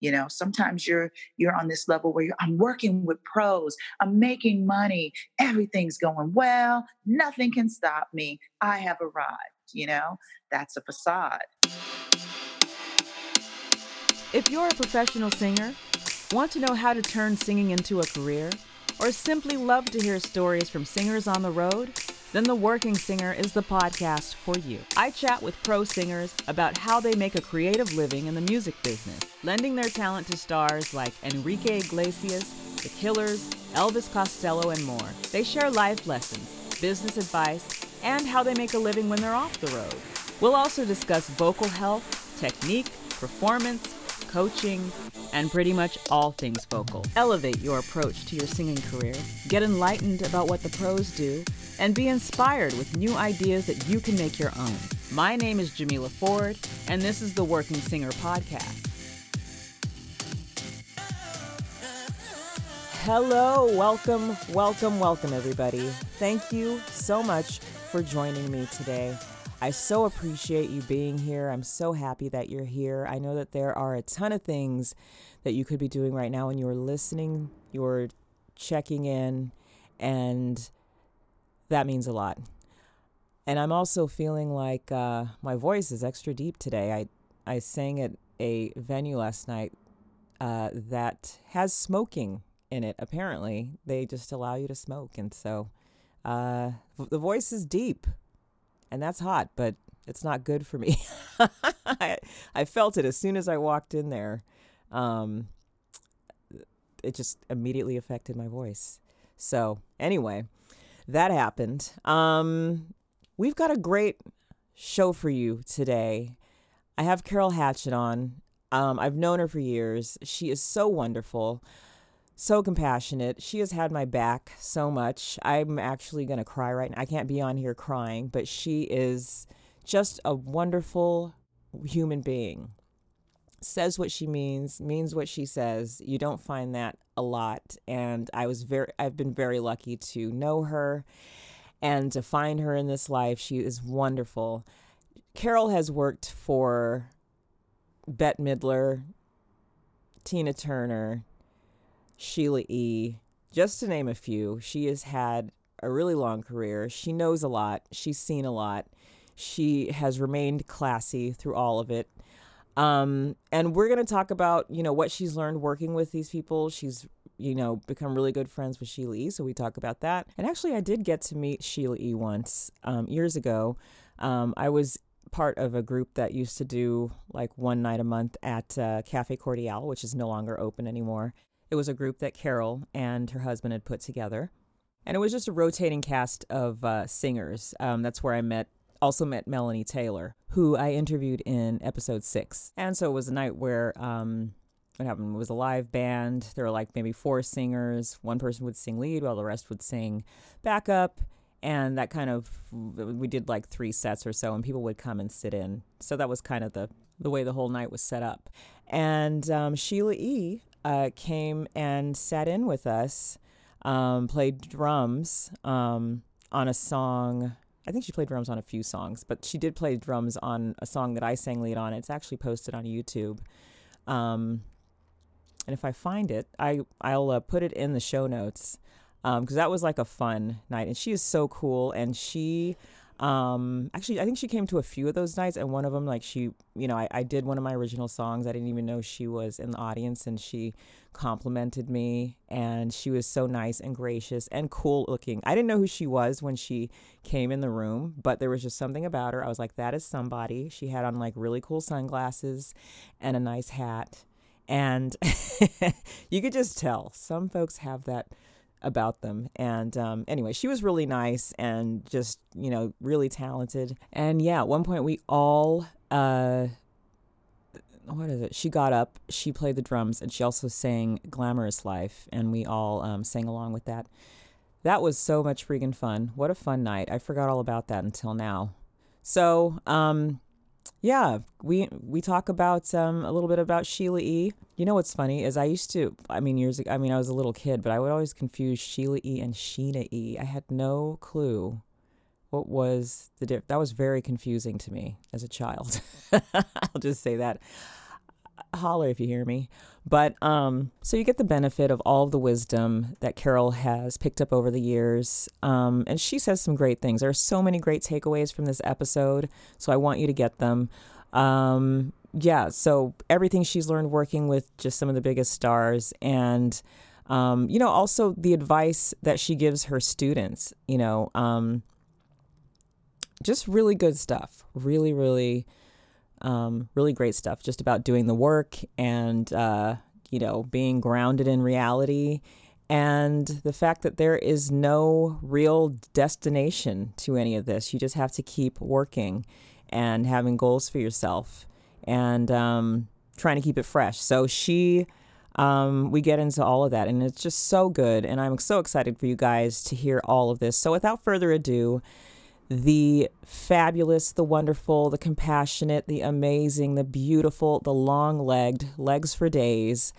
you know sometimes you're you're on this level where you're i'm working with pros i'm making money everything's going well nothing can stop me i have arrived you know? That's a facade. If you're a professional singer want to know how to turn singing into a career or simply love to hear stories from singers on the road then The Working Singer is the podcast for you. I chat with pro singers about how they make a creative living in the music business, lending their talent to stars like Enrique Iglesias, The Killers, Elvis Costello, and more. They share life lessons, business advice, and how they make a living when they're off the road. We'll also discuss vocal health, technique, performance, coaching, and pretty much all things vocal. Elevate your approach to your singing career, get enlightened about what the pros do, and be inspired with new ideas that you can make your own. My name is Jamila Ford, and this is the Working Singer Podcast. Hello, welcome, welcome, welcome, everybody. Thank you so much for joining me today. I so appreciate you being here. I'm so happy that you're here. I know that there are a ton of things that you could be doing right now, and you're listening, you're checking in, and that means a lot. And I'm also feeling like uh, my voice is extra deep today. I I sang at a venue last night uh, that has smoking in it. Apparently, they just allow you to smoke, and so uh, the voice is deep, and that's hot, but it's not good for me. I, I felt it as soon as I walked in there. Um, it just immediately affected my voice. So anyway, that happened. Um, we've got a great show for you today. I have Carol Hatchett on. Um, I've known her for years. She is so wonderful, so compassionate. She has had my back so much. I'm actually going to cry right now. I can't be on here crying, but she is just a wonderful human being. Says what she means, means what she says. You don't find that a lot and I was very I've been very lucky to know her and to find her in this life. She is wonderful. Carol has worked for Bette Midler, Tina Turner, Sheila E., just to name a few. She has had a really long career. She knows a lot. She's seen a lot. She has remained classy through all of it. Um, and we're going to talk about, you know, what she's learned working with these people. She's, you know, become really good friends with Sheila E. So we talk about that. And actually, I did get to meet Sheila E. once um, years ago. Um, I was part of a group that used to do like one night a month at uh, Cafe Cordial, which is no longer open anymore. It was a group that Carol and her husband had put together. And it was just a rotating cast of uh, singers. Um, that's where I met also met Melanie Taylor, who I interviewed in episode six. And so it was a night where um, what happened it was a live band. There were like maybe four singers. One person would sing lead while the rest would sing backup. And that kind of, we did like three sets or so, and people would come and sit in. So that was kind of the, the way the whole night was set up. And um, Sheila E. Uh, came and sat in with us, um, played drums um, on a song I think she played drums on a few songs, but she did play drums on a song that I sang lead on. It's actually posted on YouTube. Um, and if I find it, I I'll uh, put it in the show notes because um, that was like a fun night. And she is so cool, and she um, actually, I think she came to a few of those nights, and one of them, like she, you know, I, I did one of my original songs. I didn't even know she was in the audience, and she complimented me, and she was so nice and gracious and cool looking. I didn't know who she was when she came in the room, but there was just something about her. I was like, that is somebody. She had on like really cool sunglasses and a nice hat, and you could just tell some folks have that about them. And um, anyway, she was really nice and just, you know, really talented. And yeah, at one point we all, uh, what is it? She got up, she played the drums, and she also sang Glamorous Life, and we all um, sang along with that. That was so much freaking fun. What a fun night. I forgot all about that until now. So, um, yeah, we we talk about um, a little bit about Sheila E. You know what's funny is I used to, I mean years ago, I mean I was a little kid, but I would always confuse Sheila E. and Sheena E. I had no clue what was the diff- that was very confusing to me as a child. I'll just say that. Holler if you hear me. But um, so you get the benefit of all of the wisdom that Carol has picked up over the years. Um, and she says some great things. There are so many great takeaways from this episode. So I want you to get them. Um, yeah, so everything she's learned working with just some of the biggest stars. And, um, you know, also the advice that she gives her students, you know, um, just really good stuff. Really, really um, really great stuff just about doing the work and, uh, you know, being grounded in reality and the fact that there is no real destination to any of this. You just have to keep working and having goals for yourself and um, trying to keep it fresh. So she, um, we get into all of that, and it's just so good. And I'm so excited for you guys to hear all of this. So without further ado, the fabulous, the wonderful, the compassionate, the amazing, the beautiful, the long legged, legs for days,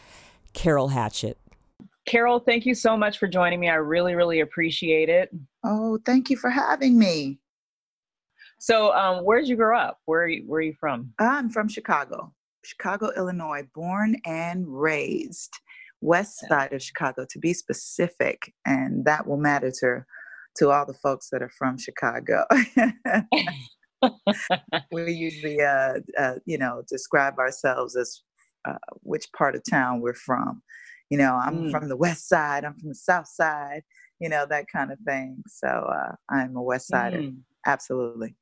Carol Hatchett. Carol, thank you so much for joining me. I really, really appreciate it. Oh, thank you for having me. So, um, where did you grow up? Where are you, where are you from? I'm from Chicago, Chicago, Illinois, born and raised, west side of Chicago to be specific, and that will matter to to all the folks that are from Chicago. we usually, uh, uh, you know, describe ourselves as uh, which part of town we're from. You know, I'm mm. from the west side, I'm from the south side, you know, that kind of thing. So uh, I'm a west sider, mm. absolutely.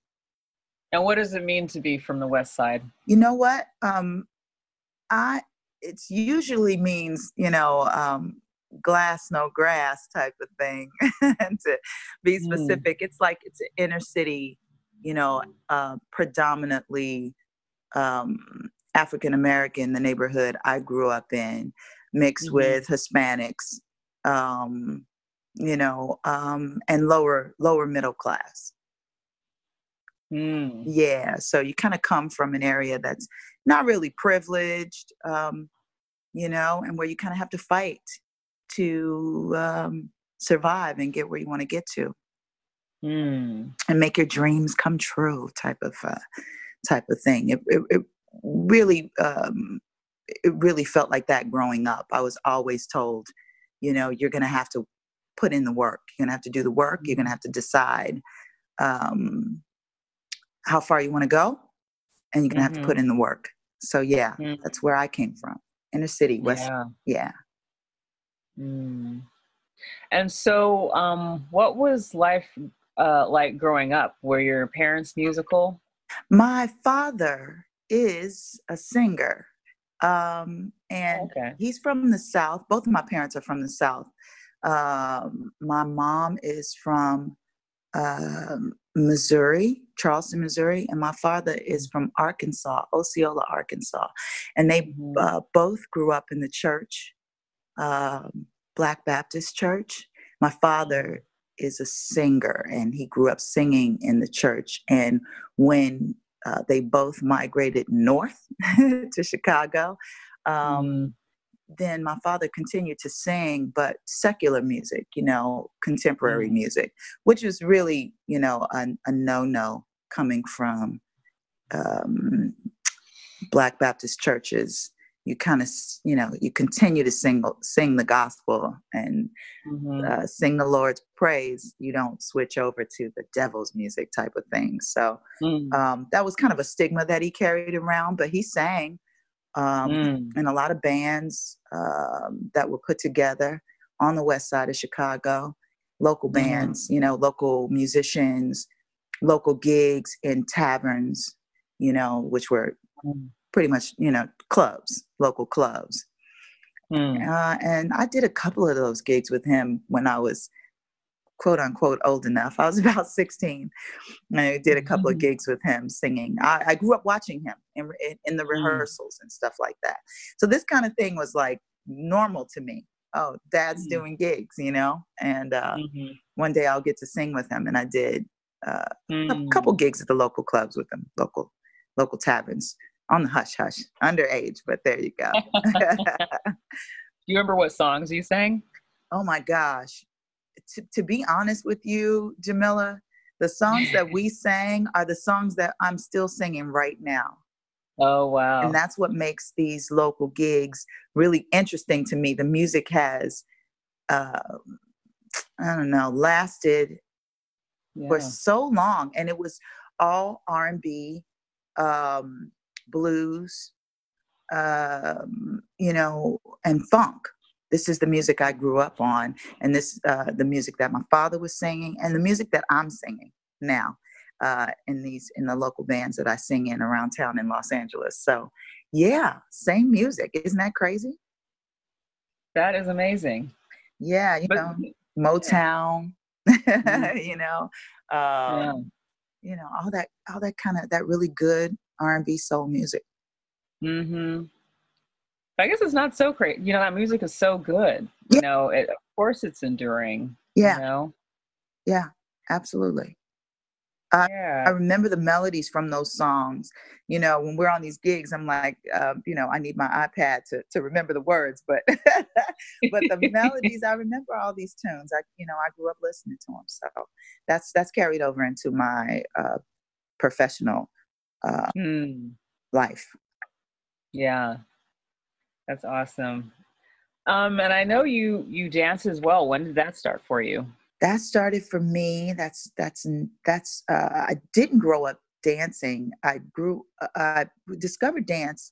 And what does it mean to be from the west side? You know what? Um, I it's usually means you know um, glass no grass type of thing and to be mm. specific mm. it's like it's an inner city you know uh, predominantly um, african american the neighborhood i grew up in mixed mm-hmm. with hispanics um, you know um, and lower lower middle class mm. yeah so you kind of come from an area that's not really privileged um, you know and where you kind of have to fight to um, survive and get where you want to get to mm. and make your dreams come true type of uh, type of thing it, it, it really um, it really felt like that growing up i was always told you know you're gonna have to put in the work you're gonna have to do the work you're gonna mm-hmm. have to decide um, how far you want to go and you're gonna mm-hmm. have to put mm-hmm. in the work so yeah mm-hmm. that's where i came from inner city west yeah, yeah. Mm. And so, um, what was life uh, like growing up? Were your parents musical? My father is a singer, um, and okay. he's from the South. Both of my parents are from the South. Um, my mom is from um, Missouri, Charleston, Missouri, and my father is from Arkansas, Osceola, Arkansas. And they mm-hmm. uh, both grew up in the church um, Black Baptist Church. My father is a singer and he grew up singing in the church. And when uh, they both migrated north to Chicago, um, mm. then my father continued to sing, but secular music, you know, contemporary mm. music, which was really, you know, a, a no no coming from um, Black Baptist churches you kind of you know you continue to sing sing the gospel and mm-hmm. uh, sing the lord's praise you don't switch over to the devil's music type of thing so mm. um, that was kind of a stigma that he carried around but he sang um, mm. in a lot of bands um, that were put together on the west side of chicago local mm-hmm. bands mm. you know local musicians local gigs in taverns you know which were mm pretty much, you know, clubs, local clubs. Mm. Uh, and I did a couple of those gigs with him when I was quote unquote old enough. I was about 16. I did a couple mm-hmm. of gigs with him singing. I, I grew up watching him in, in, in the mm. rehearsals mm. and stuff like that. So this kind of thing was like normal to me. Oh, dad's mm. doing gigs, you know? And uh, mm-hmm. one day I'll get to sing with him. And I did uh, a couple mm. gigs at the local clubs with him, local local taverns on the hush hush, underage, but there you go. Do you remember what songs you sang? Oh my gosh. To, to be honest with you, Jamila, the songs that we sang are the songs that I'm still singing right now. Oh wow! And that's what makes these local gigs really interesting to me. The music has, uh, I don't know, lasted yeah. for so long, and it was all R and B, um, blues, um, you know, and funk. This is the music I grew up on, and this uh, the music that my father was singing, and the music that I'm singing now uh, in these in the local bands that I sing in around town in Los Angeles. So, yeah, same music. Isn't that crazy? That is amazing. Yeah, you but, know, Motown. Mm-hmm. you know, um, yeah. you know all that all that kind of that really good R and B soul music. Hmm. I guess it's not so great. You know, that music is so good. Yeah. You know, it, of course it's enduring. Yeah. You know? Yeah, absolutely. I, yeah. I remember the melodies from those songs. You know, when we're on these gigs, I'm like, uh, you know, I need my iPad to to remember the words, but but the melodies, I remember all these tunes. I, you know, I grew up listening to them, so that's that's carried over into my uh, professional uh, mm. life. Yeah, that's awesome. Um, and I know you you dance as well. When did that start for you? that started for me. That's that's that's. Uh, I didn't grow up dancing. I grew. Uh, I discovered dance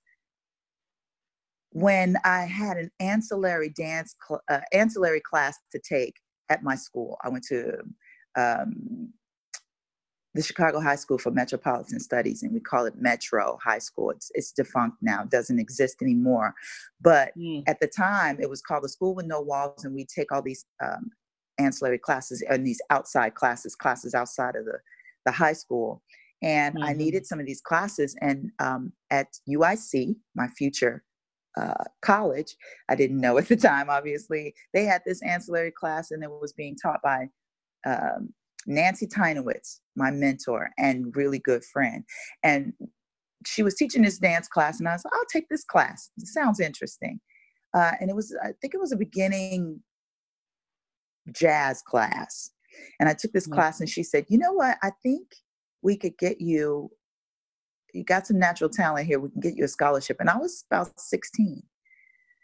when I had an ancillary dance cl- uh, ancillary class to take at my school. I went to um, the Chicago High School for Metropolitan Studies, and we call it Metro High School. It's it's defunct now; doesn't exist anymore. But mm. at the time, it was called the School with No Walls, and we take all these um, ancillary classes and these outside classes, classes outside of the, the high school. And mm-hmm. I needed some of these classes. And um, at UIC, my future uh, college, I didn't know at the time, obviously, they had this ancillary class and it was being taught by um, Nancy Tynowitz, my mentor and really good friend. And she was teaching this dance class, and I was like, I'll take this class. It sounds interesting. Uh, and it was, I think it was a beginning jazz class. And I took this mm-hmm. class and she said, You know what? I think we could get you, you got some natural talent here. We can get you a scholarship. And I was about 16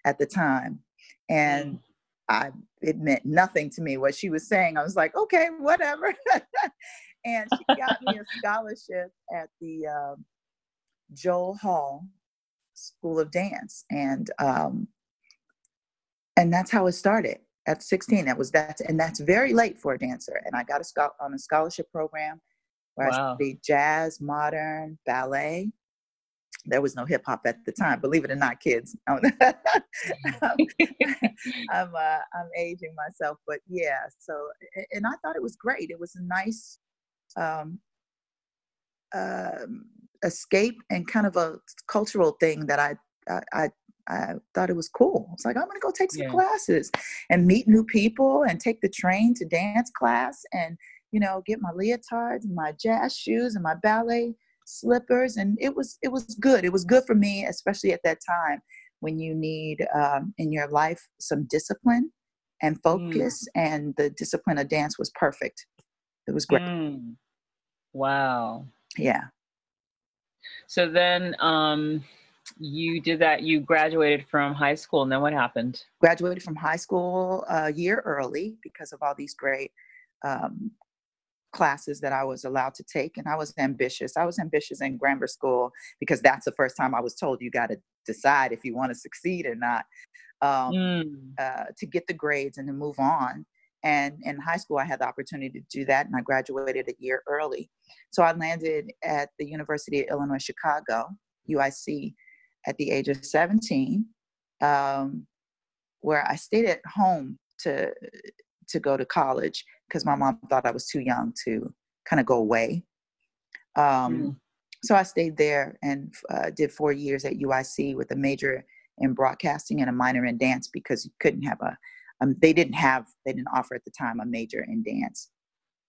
at the time. And mm. I, it meant nothing to me what she was saying. I was like, okay, whatever. and she got me a scholarship at the uh, Joel Hall School of Dance. And, um, and that's how it started at 16 that was that and that's very late for a dancer and i got a on a scholarship program where wow. i studied jazz modern ballet there was no hip hop at the time believe it or not kids i'm I'm, uh, I'm aging myself but yeah so and i thought it was great it was a nice um, um, escape and kind of a cultural thing that I, I, I I thought it was cool. It's like, I'm gonna go take some yeah. classes and meet new people and take the train to dance class and, you know, get my leotards and my jazz shoes and my ballet slippers. And it was it was good. It was good for me, especially at that time when you need um, in your life some discipline and focus. Mm. And the discipline of dance was perfect. It was great. Mm. Wow. Yeah. So then um you did that you graduated from high school and then what happened graduated from high school a year early because of all these great um, classes that i was allowed to take and i was ambitious. I was ambitious in grammar school because that's the first time i was told you got to decide if you want to succeed or not um, mm. uh, to get the grades and to move on. And in high school i had the opportunity to do that and i graduated a year early. So i landed at the university of illinois chicago uic at the age of 17, um, where I stayed at home to to go to college because my mom thought I was too young to kind of go away. Um, mm. So I stayed there and uh, did four years at UIC with a major in broadcasting and a minor in dance because you couldn't have a um, they didn't have they didn't offer at the time a major in dance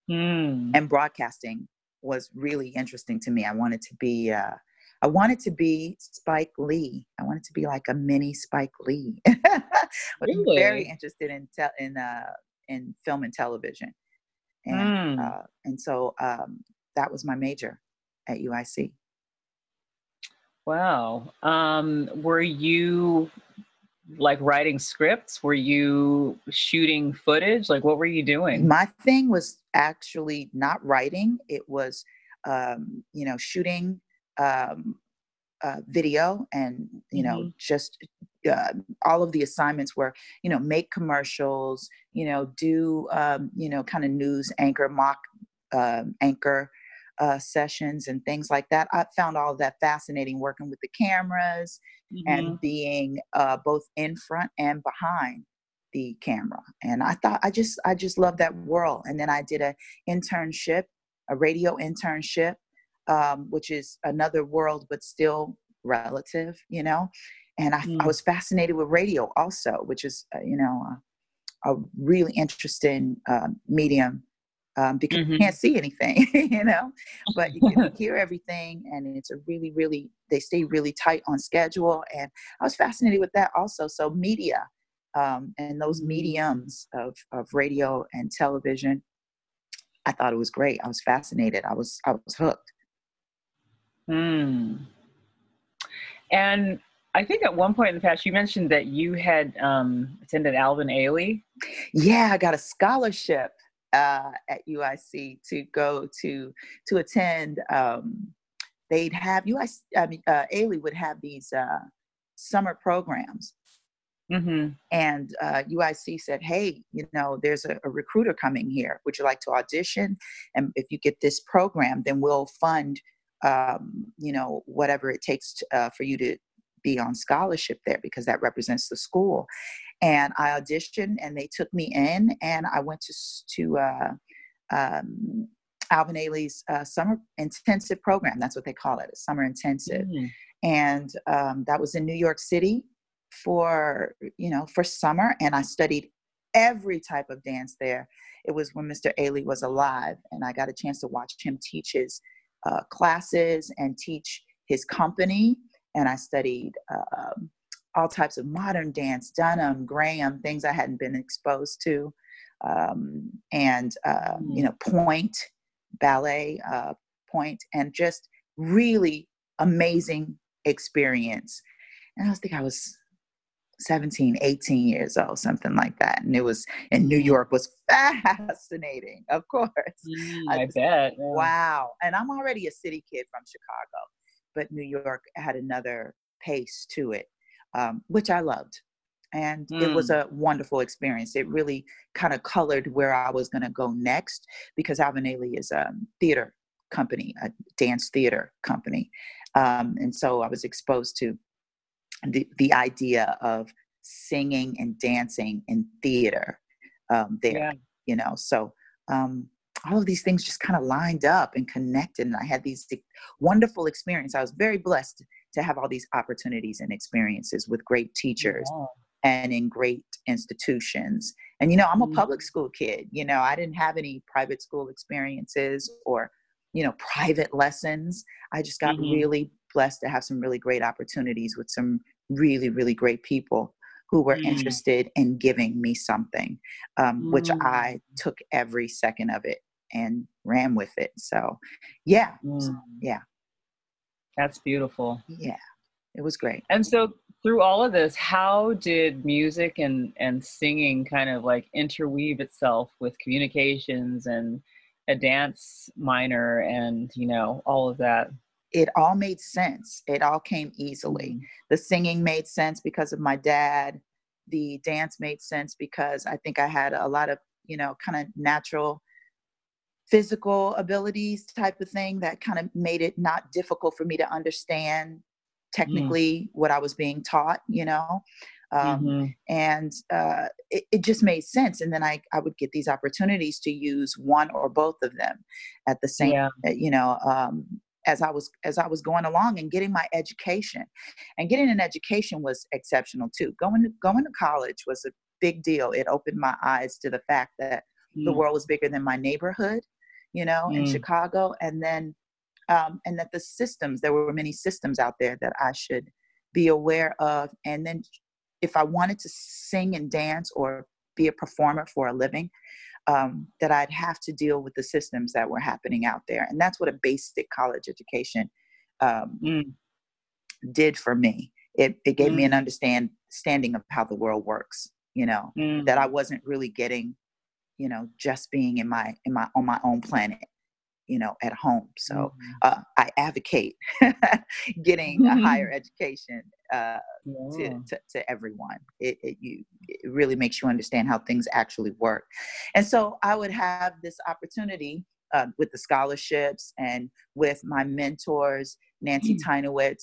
mm. and broadcasting was really interesting to me i wanted to be uh, I wanted to be Spike Lee. I wanted to be like a mini Spike Lee. i really? very interested in te- in uh, in film and television, and mm. uh, and so um, that was my major at UIC. Wow. Um, were you like writing scripts? Were you shooting footage? Like, what were you doing? My thing was actually not writing. It was, um, you know, shooting um, uh, video and, you know, mm-hmm. just uh, all of the assignments were, you know, make commercials, you know, do, um, you know, kind of news anchor, mock um, anchor uh, sessions and things like that. I found all of that fascinating working with the cameras mm-hmm. and being uh, both in front and behind the camera. And I thought I just I just love that world. And then I did a internship, a radio internship, um, which is another world but still relative, you know. And I, mm. I was fascinated with radio also, which is uh, you know a really interesting uh, medium um, because mm-hmm. you can't see anything, you know, but you can hear everything. And it's a really, really, they stay really tight on schedule. And I was fascinated with that also. So, media um, and those mm-hmm. mediums of, of radio and television, I thought it was great. I was fascinated. I was, I was hooked. Hmm. And I think at one point in the past, you mentioned that you had um, attended Alvin Ailey. Yeah, I got a scholarship uh, at UIC to go to to attend. Um, they'd have UIC. I mean, uh, Ailey would have these uh, summer programs. Mm-hmm. And uh, UIC said, "Hey, you know, there's a, a, recruiter coming here. Would you like to audition? And if you get this program, then we'll fund, um, you know, whatever it takes to, uh, for you to be on scholarship there because that represents the school." and I auditioned and they took me in and I went to to uh, um, Alvin Ailey's uh, summer intensive program. That's what they call it, a summer intensive, mm. and um, that was in New York City for you know for summer, and I studied every type of dance there. It was when Mr. Ailey was alive, and I got a chance to watch him teach his uh, classes and teach his company, and I studied. Um, all types of modern dance, Dunham, Graham, things I hadn't been exposed to, um, and uh, you mm. know, pointe ballet, uh, and just really amazing experience. And I was think I was 17, 18 years old, something like that. And it was in New York was fascinating, of course. Mm, I, I bet. Yeah. Wow. And I'm already a city kid from Chicago, but New York had another pace to it um, which I loved. And mm. it was mm. a wonderful experience. It really kind of colored where I was going to go next because Alvin is a theater company, a dance theater company. Um, and so I was exposed to the, the idea of singing and dancing in theater um, there, yeah. you know. So um, all of these things just kind of lined up and connected. And I had these wonderful experiences. I was very blessed to have all these opportunities and experiences with great teachers yeah. and in great institutions. And, you know, I'm a mm-hmm. public school kid. You know, I didn't have any private school experiences or, you know, private lessons. I just got mm-hmm. really blessed to have some really great opportunities with some really, really great people who were mm. interested in giving me something, um, mm. which I took every second of it and ran with it. So, yeah, mm. yeah. That's beautiful. Yeah, it was great. And so, through all of this, how did music and and singing kind of like interweave itself with communications and a dance minor and you know all of that? It all made sense. It all came easily. Mm. The singing made sense because of my dad. The dance made sense because I think I had a lot of you know kind of natural physical abilities type of thing that kind of made it not difficult for me to understand mm. technically mm. what I was being taught, you know. Um, mm-hmm. And uh, it, it, just made sense. And then I, I would get these opportunities to use one or both of them at the same, yeah. You know, um, as I was as I was going along and getting my education, and getting an education was exceptional too. Going to going to college was a big deal. It opened my eyes to the fact that mm. the world was bigger than my neighborhood you know, mm. in Chicago. And then, um, and that the systems, there were many systems out there that I should be aware of. And then if I wanted to sing and dance or be a performer for a living, um, that I'd have to deal with the systems that were happening out there. And that's what a basic college education um, mm. did for me. It it gave mm. me an understanding of how the world works. You know mm. that I wasn't really getting, you know, just being in my in my on my own planet you know at home so mm-hmm. uh, i advocate getting a higher education uh, yeah. to, to, to, everyone it, it, you, it really makes you understand how things actually work and so i would have this opportunity uh, with the scholarships and with my mentors nancy mm.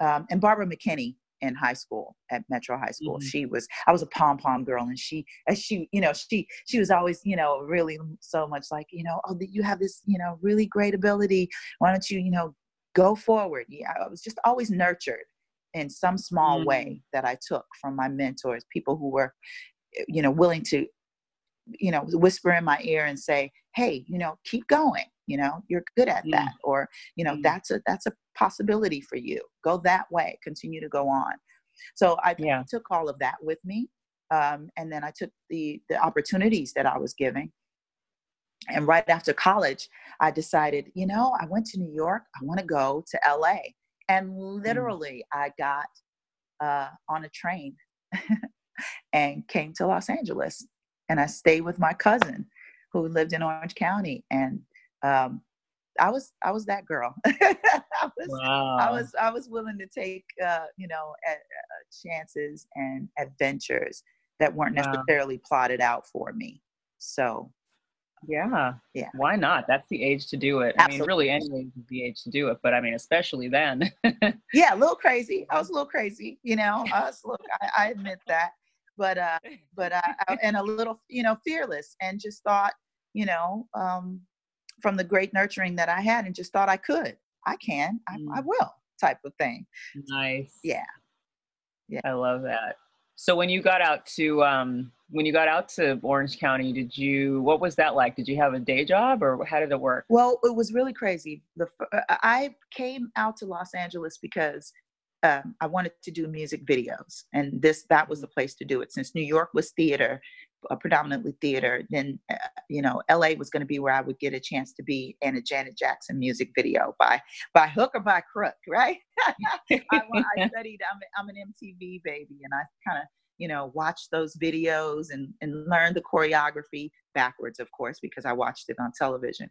um, and barbara mckinney in high school at Metro High School. Mm-hmm. She was I was a pom pom girl, and she as she you know she she was always you know really so much like you know oh you have this you know really great ability. Why don't you you know go forward? Yeah, I was just always nurtured in some small mm-hmm. way that I took from my mentors, people who were you know willing to you know whisper in my ear and say hey you know keep going you know you're good at that mm. or you know mm. that's a that's a possibility for you go that way continue to go on so i yeah. took all of that with me um, and then i took the the opportunities that i was giving and right after college i decided you know i went to new york i want to go to la and mm. literally mm. i got uh, on a train and came to los angeles and i stayed with my cousin who lived in orange county and um, I was I was that girl. I was wow. I was I was willing to take uh, you know uh, chances and adventures that weren't wow. necessarily plotted out for me. So yeah, yeah. Why not? That's the age to do it. Absolutely. I mean, really, any age is the age to do it. But I mean, especially then. yeah, a little crazy. I was a little crazy. You know, Us, look. I, I admit that. But uh, but I, I, and a little you know fearless and just thought you know um from the great nurturing that I had and just thought I could. I can. I, mm. I will type of thing. Nice. Yeah. Yeah. I love that. So when you got out to um when you got out to Orange County, did you what was that like? Did you have a day job or how did it work? Well, it was really crazy. The uh, I came out to Los Angeles because um, I wanted to do music videos, and this that was the place to do it. Since New York was theater, uh, predominantly theater, then uh, you know LA was going to be where I would get a chance to be in a Janet Jackson music video by by hook or by crook, right? I, I, studied. I'm, I'm an MTV baby, and I kind of you know watch those videos and and learn the choreography backwards, of course, because I watched it on television.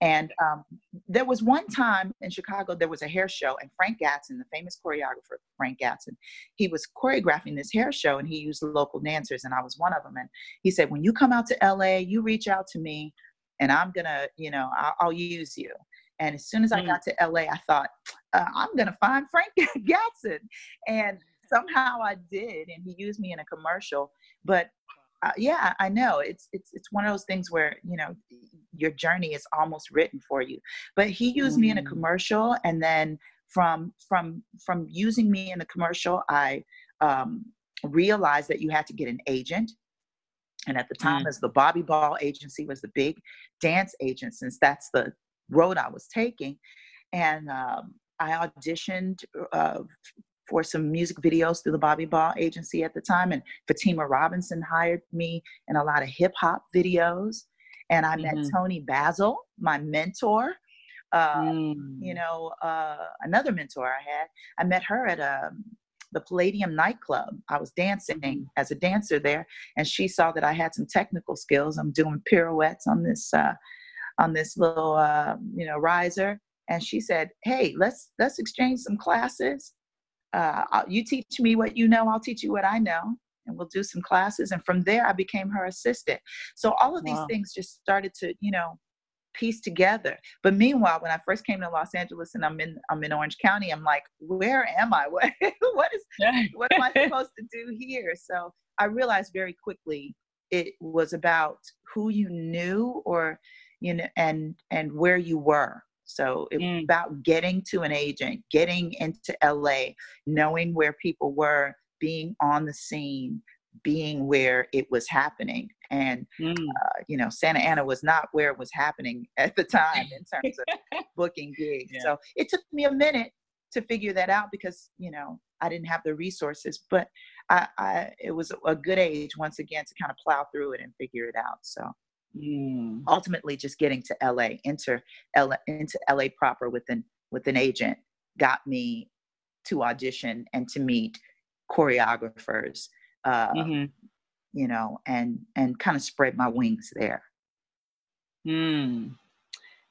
And um, there was one time in Chicago, there was a hair show, and Frank Gatson, the famous choreographer, Frank Gatson, he was choreographing this hair show, and he used local dancers, and I was one of them. And he said, "When you come out to LA, you reach out to me, and I'm gonna, you know, I'll, I'll use you." And as soon as I mm. got to LA, I thought, uh, I'm gonna find Frank Gatson, and somehow I did, and he used me in a commercial. But uh, yeah, I know it's it's it's one of those things where you know your journey is almost written for you. But he used mm-hmm. me in a mm. commercial, and then from from from using me in the commercial, I um, realized that you had to get an agent. And at the time, mm as the Bobby Ball agency was the big dance agent, since that's the road I was taking, and um, I auditioned uh, for some music videos through the Bobby Ball agency at the time, and Fatima Robinson hired me in a lot of hip hop videos and I met mm-hmm. Toni Basil, my mentor. Uh, mm. You know, uh, another mentor I had. I met her at a um, the Palladium nightclub. I was dancing mm-hmm. as a dancer there, and she saw that I had some technical skills. I'm doing pirouettes on this uh, on this little uh, you know riser, and she said, "Hey, let's let's exchange some classes. Uh, you teach me what you know, I'll teach you what I know." and we'll do some classes. And from there, I became her assistant. So all of these wow. things just started to, you know, piece together. But meanwhile, when I first came to Los Angeles and I'm in I'm in Orange County, I'm like, where am I? What what is what am I supposed to do here? So I realized very quickly it was about who you knew or you know and and where you were. So it mm. was about getting to an agent, getting into LA, knowing where people were, being on the scene, being where it was happening. And, mm. uh, you know, Santa Ana was not where it was happening at the time in terms of booking gigs. Yeah. So it took me a minute to figure that out because, you know, I didn't have the resources, but I, I it was a good age once again to kind of plow through it and figure it out. So mm. ultimately just getting to LA, enter LA, into LA proper with an, with an agent got me to audition and to meet choreographers uh, mm-hmm. you know and and kind of spread my wings there Hmm.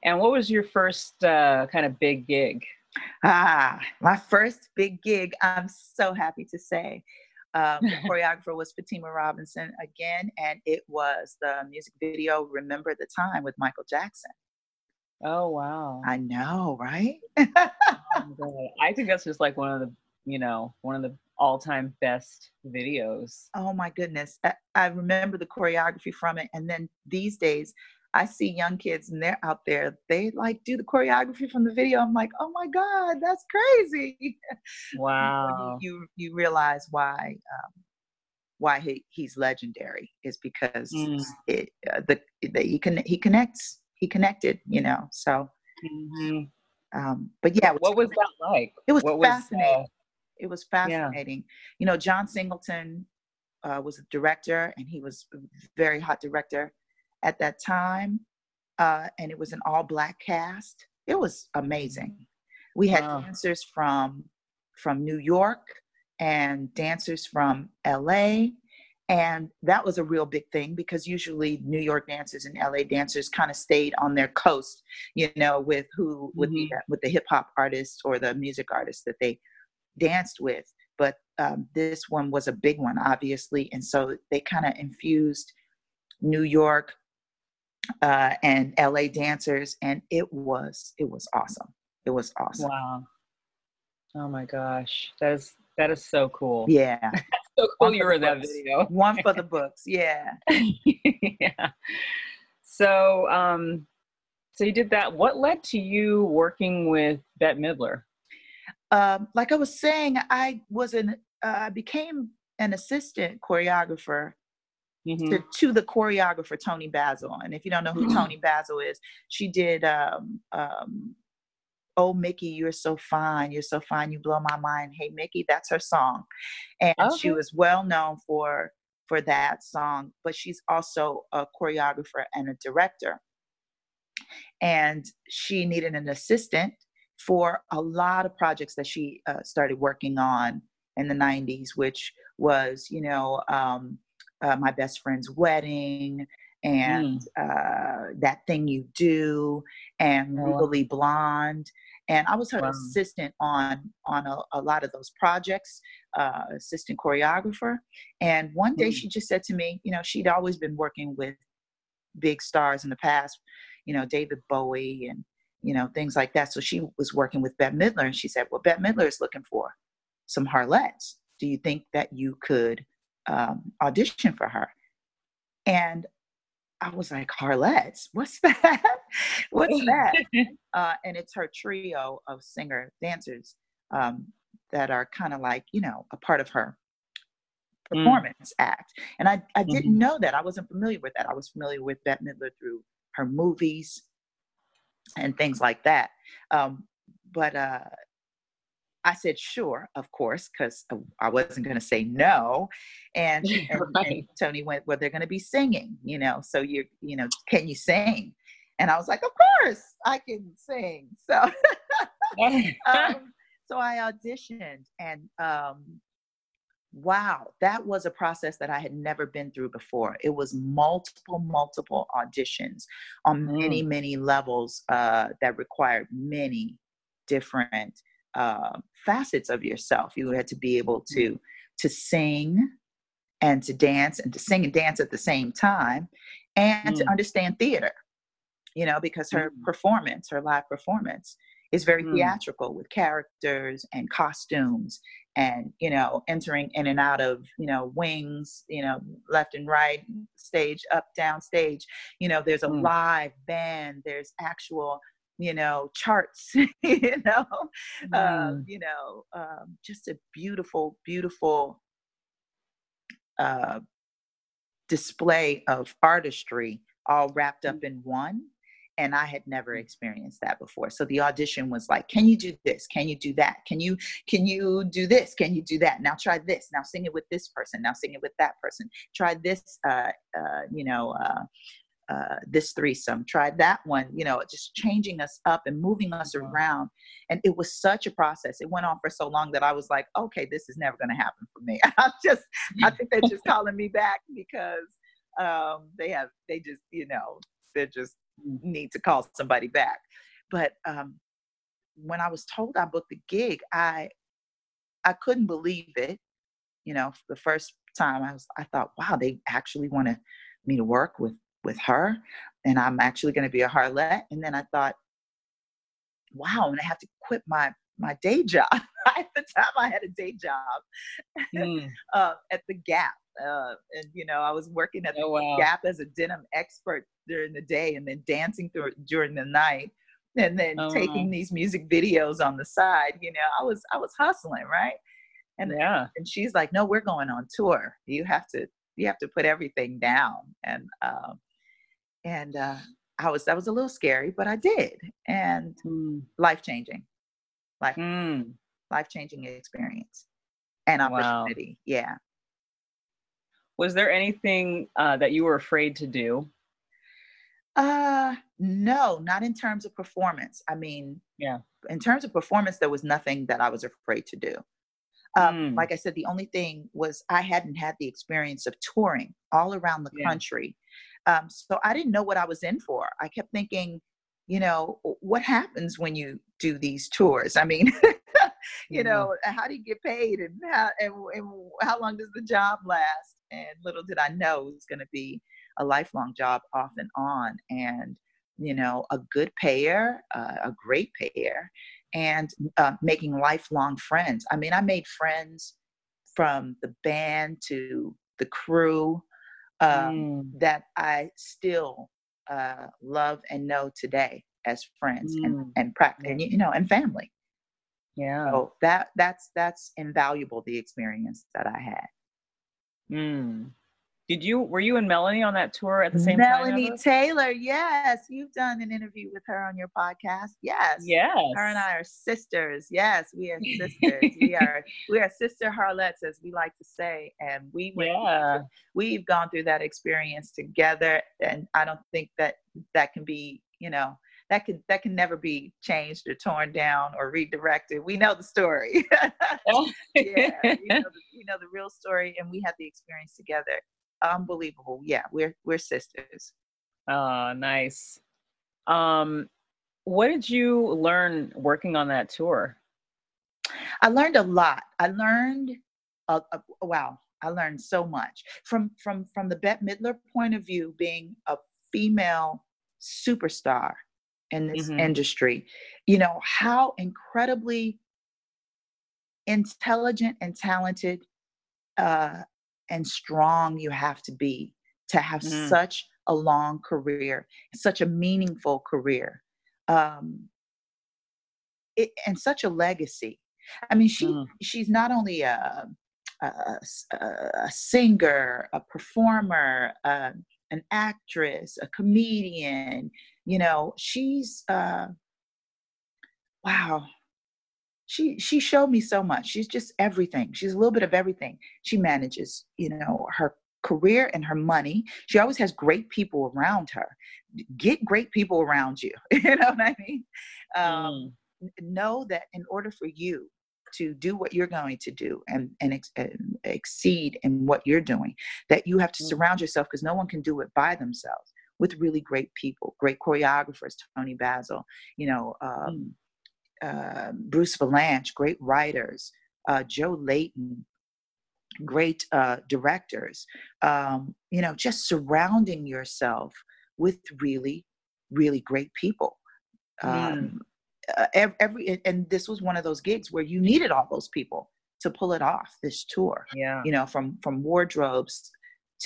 and what was your first uh, kind of big gig ah my first big gig i'm so happy to say um, the choreographer was Fatima Robinson again, and it was the music video "Remember the Time" with Michael Jackson. Oh wow! I know, right? oh, I think that's just like one of the, you know, one of the all-time best videos. Oh my goodness! I, I remember the choreography from it, and then these days, I see young kids and they're out there, they like do the choreography from the video. I'm like, oh my God, that's crazy. Wow. you, you, realize why um, why he, he's legendary is because mm. it, uh, the, the he can he connects he connected you know so mm-hmm. um, but yeah what was that like it was what fascinating was, uh, it was fascinating yeah. you know john singleton uh, was a director and he was a very hot director at that time, uh, and it was an all black cast. It was amazing. We had wow. dancers from from New York and dancers from LA. And that was a real big thing because usually New York dancers and LA dancers kind of stayed on their coast, you know, with who mm-hmm. with the mm-hmm. with the hip hop artists or the music artists that they danced with. But um, this one was a big one, obviously, and so they kind of infused New York uh, and LA dancers, and it was it was awesome. It was awesome. Wow. Oh my gosh, that is that is so cool. Yeah. so cool one you were in that video. one for the books. Yeah. yeah. So um so you did that. What led to you working with Bette Midler? Um, like I was saying, I was an uh, became an assistant choreographer mm-hmm. to, to, the choreographer Toni Basil. And if you don't know who Toni Basil is, she did um, um, Oh Mickey, you're so fine, you're so fine, you blow my mind. Hey Mickey, that's her song. And okay. she was well known for for that song, but she's also a choreographer and a director. And she needed an assistant for a lot of projects that she uh, started working on in the 90s, which was, you know, um, uh, my best friend's wedding and mm. uh, that thing you do and oh, legally blonde and i was her wow. assistant on on a, a, lot of those projects uh, assistant choreographer and one day mm. she just said to me you know she'd always been working with big stars in the past you know david bowie and you know things like that so she was working with bette midler and she said well bette midler is looking for some Harlettes do you think that you could um, audition for her. And I was like, Harlettes, what's that? what's that? uh, and it's her trio of singer dancers um, that are kind of like, you know, a part of her mm. performance mm. act. And I, I didn't mm-hmm. know that. I wasn't familiar with that. I was familiar with Bette Midler through her movies and things like that. Um, but uh, I said, sure, of course, because uh, I wasn't going to say no. And, and, right. and, Toni went, well, they're going to be singing, you know, so you, you know, can you sing? And I was like, of course I can sing. So, um, so I auditioned and, um, wow, that was a process that I had never been through before. It was multiple, multiple auditions on mm. many, many levels uh, that required many different uh, facets of yourself. You had to be able mm. to to sing and to dance and to sing and dance at the same time and mm. to understand theater. You know, because her mm. performance, her live performance is very mm. theatrical with characters and costumes and you know entering in and out of you know wings you know left and right stage up down stage you know there's a mm. live band there's actual you know charts you know mm. um, you know um, just a beautiful beautiful uh, display of artistry all wrapped up mm. in one and i had never mm. experienced that before. So the audition was like can you do this? Can you do that? Can you can you do this? Can you do that? Now try this. Now sing it with this person. Now sing it with that person. Try this uh, uh, you know uh, this threesome, tried that one, you know, just changing us up and moving us Mhm. around. And it was such a process. It went on for so long that I was like, okay, this is never going to happen for me. I'm just, I think they're just calling me back because um, they have, they just, you know, they just need to call somebody back. But um, when I was told I booked the gig, I, I couldn't believe it. You know, the first time I was, I thought, wow, they actually wanted me to work with with her, and I'm actually going to be a Harlette. And then I thought, wow, I'm going to have to quit my my day job. at the time, I had a day job Mm. uh, at the Gap, uh, and you know, I was working at the Oh wow. Gap as a denim expert during the day, and then dancing through during the night, and then Oh, taking wow. these music videos on the side. You know, I was I was hustling, right? And Yeah. and she's like, "No, we're going on tour. You have to you have to put everything down." And um, and uh, I was that was a little scary, but I did, and Mm. life changing, life Mm. life changing experience and Wow. opportunity. Yeah. Was there anything uh, that you were afraid to do? Uh, no, not in terms of performance. I mean, Yeah. in terms of performance, there was nothing that I was afraid to do. Um, Mm. Like I said, the only thing was I hadn't had the experience of touring all around the Yeah. country. Um, so I didn't know what I was in for. I kept thinking, you know, what happens when you do these tours? I mean, you Mhm. know, how do you get paid and how, and, and how long does the job last? And little did I know it was going to be a lifelong job off and on. And, you know, a good payer, uh, a great payer, and uh, making lifelong friends. I mean, I made friends from the band to the crew um, Mm. that I still uh, love and know today as friends and Mm. and, prac- and you know and family. Yeah. So that that's that's invaluable. The experience that I had. Mm. Did you were you and Melanie on that tour at the same time? Melanie? Taylor, yes, you've done an interview with her on your podcast. Yes, Yes. Her and I are sisters. Yes, we are sisters. we are we are sister Harlettes, as we like to say, and we went, Yeah. we've gone through that experience together. And I don't think that that can be, you know, that can that can never be changed or torn down or redirected. We know the story. yeah, we know, the, we know the real story, and we had the experience together. Unbelievable. Yeah, we're we're sisters. Oh, nice. Um, what did you learn working on that tour? I learned a lot. I learned, uh, uh, wow, I learned so much from from from the Bette Midler point of view, being a female superstar in this Mhm. industry. You know how incredibly intelligent and talented uh, and strong you have to be to have Mm. such a long career, such a meaningful career, um, it, and such a legacy. I mean, she Mm. she's not only a a singer, a performer, uh, an actress, a comedian. You know, she's uh, wow. She she showed me so much. She's just everything. She's a little bit of everything. She manages, you know, her career and her money. She always has great people around her. Get great people around you. you know what I mean? Um, Mm. know that in order for you to do what you're going to do and and, ex- and exceed in what you're doing that you have to Mm. surround yourself because no one can do it by themselves with really great people great choreographers Toni Basil you know um, uh, Bruce Vilanch great writers uh, joe layton great uh, directors um, you know just surrounding yourself with really really great people Mm. um, uh, every and- and this was one of those gigs where you needed all those people to pull it off this tour Yeah. you know from from wardrobes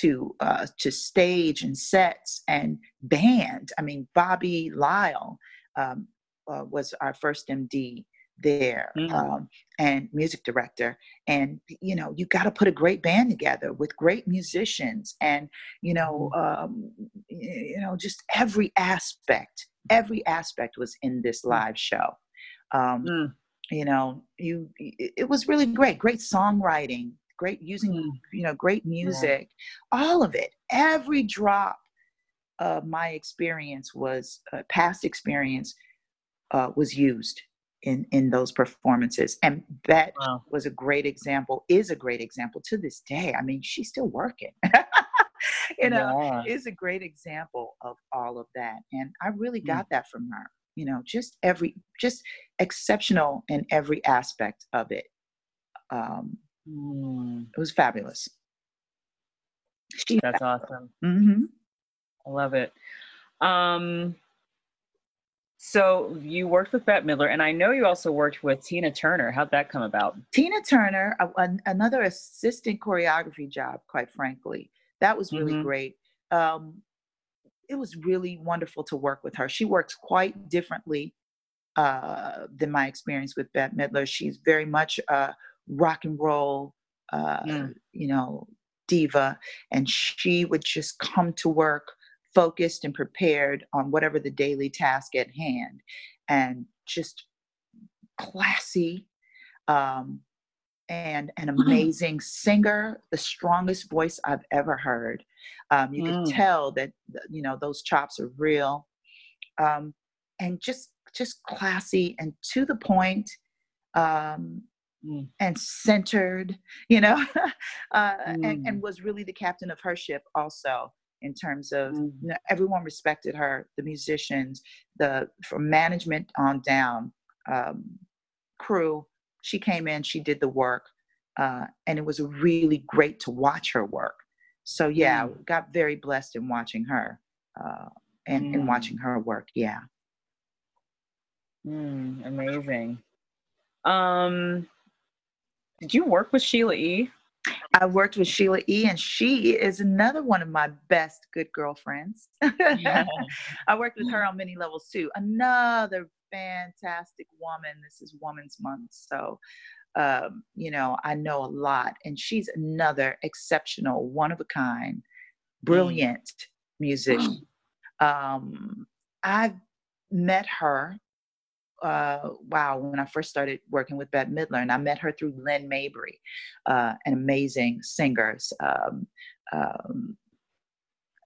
to uh to stage and sets and band i mean bobby lyle um uh, was our first md there Mm. um and music director and you know you got to put a great band together with great musicians and you know um you know just every aspect every aspect was in this live show um Mm. you know you it was really great great songwriting great using Mm. you know great music all of it every drop of my experience was uh, past experience uh, was used in in those performances and that wow. was a great example is a great example to this day i mean she's still working you know yeah. is a great example of all of that and i really mm. got mm. that from her you know just every just exceptional in every aspect of it um mm. it was fabulous she that's awesome mm-hmm. i love it um so you worked with Bette Midler, and I know you also worked with Tina Turner. How'd that come about? Tina Turner, another assistant choreography job, quite frankly. That was really mm-hmm. great. Um, it was really wonderful to work with her. She works quite differently uh, than my experience with Bette Midler. She's very much a rock and roll, uh, mm. you know, diva, and she would just come to work focused and prepared on whatever the daily task at hand, and just classy. Um, and an mm. amazing singer, the strongest voice I've ever heard. Um, you mm. could tell that you know those chops are real, um, and just just classy and to the point, um, mm. and centered. You know, uh, and, and mm. was really the captain of her ship also in terms of mm. you know, everyone respected her, the musicians, the from management on down, um, crew she came in, she did the work, uh, and it was really great to watch her work. So yeah, mm. got very blessed in watching her uh, and, mm. watching her work. Yeah. Mm, amazing. Um, did you work with Sheila E? I worked with Sheila E, and she is another one of my best good girlfriends. Yeah. I worked with her on many levels too. Another fantastic woman. This is Woman's Month. So, um, you know, I know a lot. And she's another exceptional, one of a kind, brilliant mm. musician. Um, I've met her. Uh, wow, when I first started working with Bette Midler, and I met her through Lynn Mabry, uh, an amazing singer. Um, um,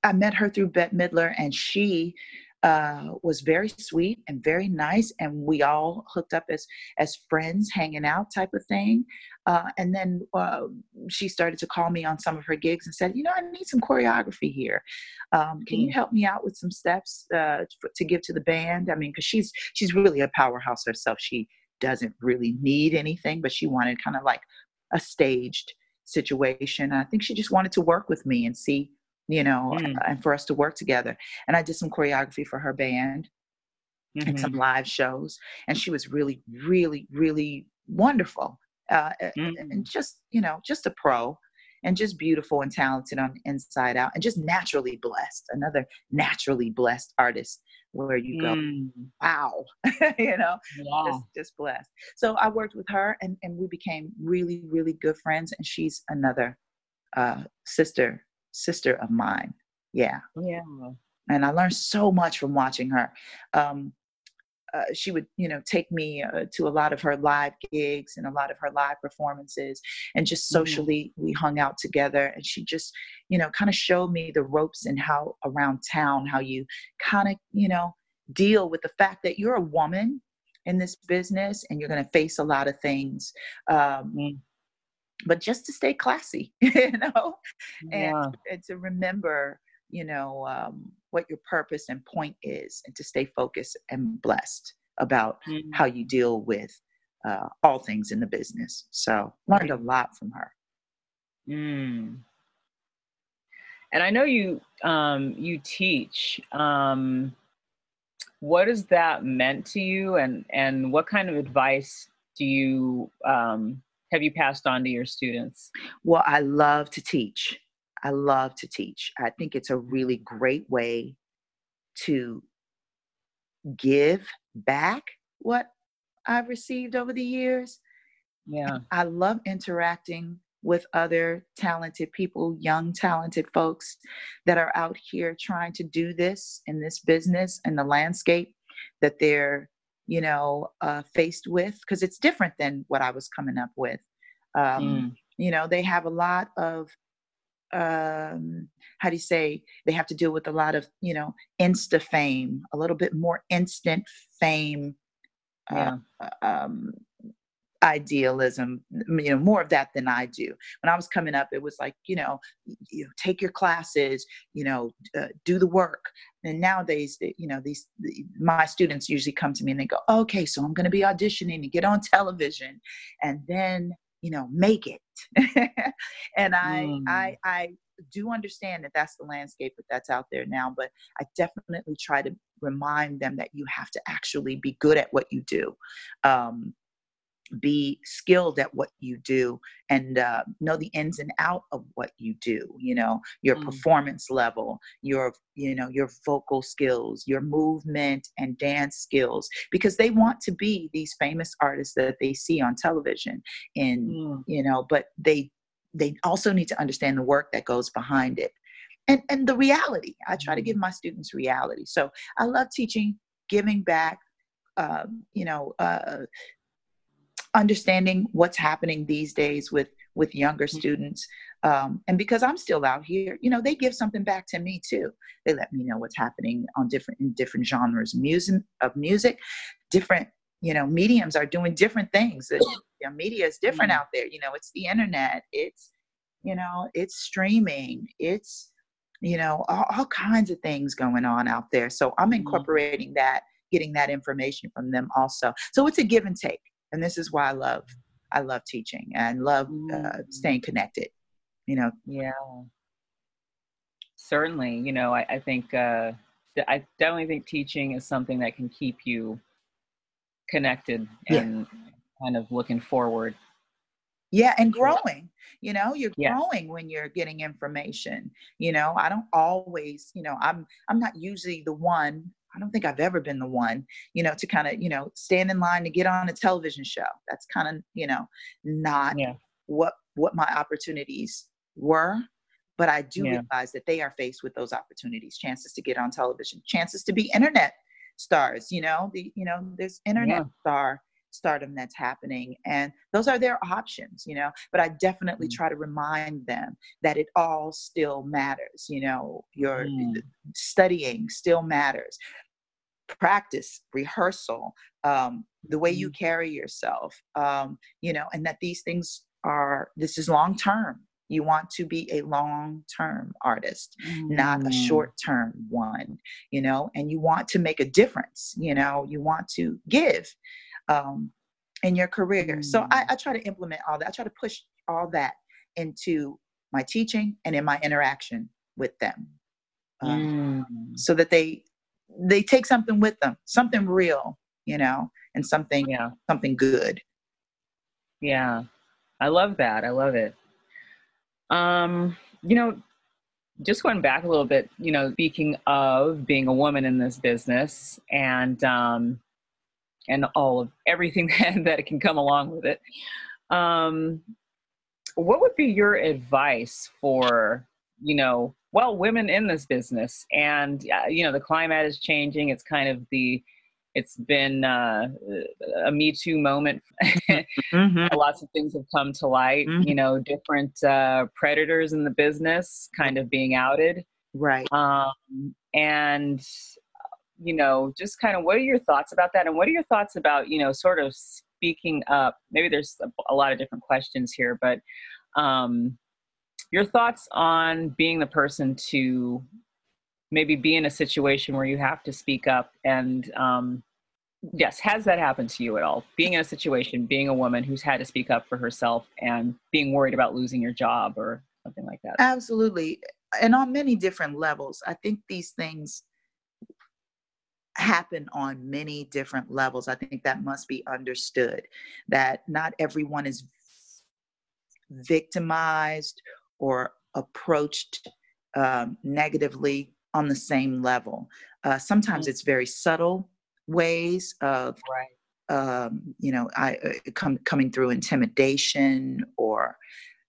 I met her through Bette Midler, and she uh, was very sweet and very nice, and we all hooked up as as friends, hanging out type of thing. Uh, and then uh, she started to call me on some of her gigs and said, "You know, I need some choreography here. Um, can you mm-hmm. help me out with some steps uh, to give to the band? I mean, because she's she's really a powerhouse herself. She doesn't really need anything, but she wanted kind of like a staged situation. I think she just wanted to work with me and see you know, mm. and for us to work together. And I did some choreography for her band mm-hmm. and some mm-hmm. live shows. And she was really, really, really wonderful. Uh, mm. And just, you know, just a pro and just beautiful and talented on inside out and just naturally blessed. Another naturally blessed artist where you go, mm. wow, you know, yeah. just, just blessed. So I worked with her and, and we became really, really good friends. And she's another uh, sister sister of mine. Yeah. Yeah. And I learned so much from watching her. Um, uh, she would, you know, take me uh, to a lot of her live gigs and a lot of her live performances, and just mm-hmm. socially mm-hmm. we hung out together. And she just, you know, kind of showed me the ropes and how around town, how you kind of, you know, deal with the fact that you're a woman in this business and you're going to face a lot of things. Um, mm-hmm but just to stay classy, you know, yeah. and, and, to remember, you know, um, what your purpose and point is, and to stay focused and blessed about mm. how you deal with uh, all things in the business. So learned a lot from her. Mm. And I know you um, you teach. Um, what has that meant to you, and and what kind of advice do you um, have you passed on to your students? Well, I love to teach. I love to teach. I think it's a really great way to give back what I've received over the years. Yeah. I love interacting with other talented people, young talented folks that are out here trying to do this in this business and the landscape that they're you know, uh, faced with because it's different than what I was coming up with. Um, mm. You know, they have a lot of um, how do you say they have to deal with a lot of you know insta fame a little bit more instant fame uh, um, idealism you know more of that than i do. When i was coming up it was like you know you know take your classes you know uh, do the work. And nowadays you know these my students usually come to me and they go okay so i'm going to be auditioning to get on television and then you know make it. And i mm. i i do understand that that's the landscape that that's out there now but i definitely try to remind them that you have to actually be good at what you do. Um, be skilled at what you do and uh, know the ins and out of what you do you know your mm. performance level your you know your vocal skills your movement and dance skills because they want to be these famous artists that they see on television and mm. you know but they they also need to understand the work that goes behind it and and the reality i try to give mm. my students reality so i love teaching giving back um, you know uh, understanding what's happening these days with with younger mm-hmm. students um, and because i'm still out here you know they give something back to me too. They let me know what's happening on different in different genres music of music. Different you know mediums are doing different things. The media is different mm-hmm. out there. You know it's the internet. It's you know it's streaming. It's you know all, all kinds of things going on out there. So i'm mm-hmm. incorporating that getting that information from them also. So it's a give and take and this is why i love i love teaching and love uh, mm. staying connected you know yeah certainly you know i, I think uh, i definitely think teaching is something that can keep you connected and yeah. kind of looking forward yeah and growing you know you're yeah. growing when you're getting information you know i don't always you know i'm i'm not usually the one I don't think I've ever been the one, you know, to kind of, you know, stand in line to get on a television show. That's kind of, you know, not yeah. what what my opportunities were. But I do yeah. realize that they are faced with those opportunities, chances to get on television, chances to be internet stars. You know, the you know, there's internet yeah. star stardom that's happening and those are their options you know but i definitely mm. try to remind them that it all still matters you know your mm. studying still matters practice rehearsal um, the way you mm. carry yourself um, you know and that these things are this is long term you want to be a long term artist mm. not a mm. short term one you know and you want to make a difference you know you want to give um, in your career. Mm. So I, I try to implement all that. I try to push all that into my teaching and in my interaction with them, um, mm. so that they they take something with them, something real, you know, and something yeah. something good. Yeah, I love that. I love it. Um, you know, just going back a little bit, you know, speaking of being a woman in this business and um, and all of everything that, that can come along with it. Um, what would be your advice for, you know, well, women in this business? And, uh, you know, the climate is changing. It's kind of the, it's been uh, a Me Too moment. mm-hmm. Lots of things have come to light, mm-hmm. you know, different uh, predators in the business kind of being outed. Right. Um, and you know, just kind of what are your thoughts about that? And what are your thoughts about, you know, sort of speaking up? Maybe there's a, a lot of different questions here, but um, your thoughts on being the person to maybe be in a situation where you have to speak up and um, yes has that happened to you at all being in a situation being a woman who's had to speak up for herself and being worried about losing your job or something like that absolutely and on many different levels i think these things happen on many different levels. I think that must be understood that not everyone is victimized or approached um, negatively on the same level. Uh, sometimes mm-hmm. it's very subtle ways of, right. um, you know, I uh, come, coming through intimidation or,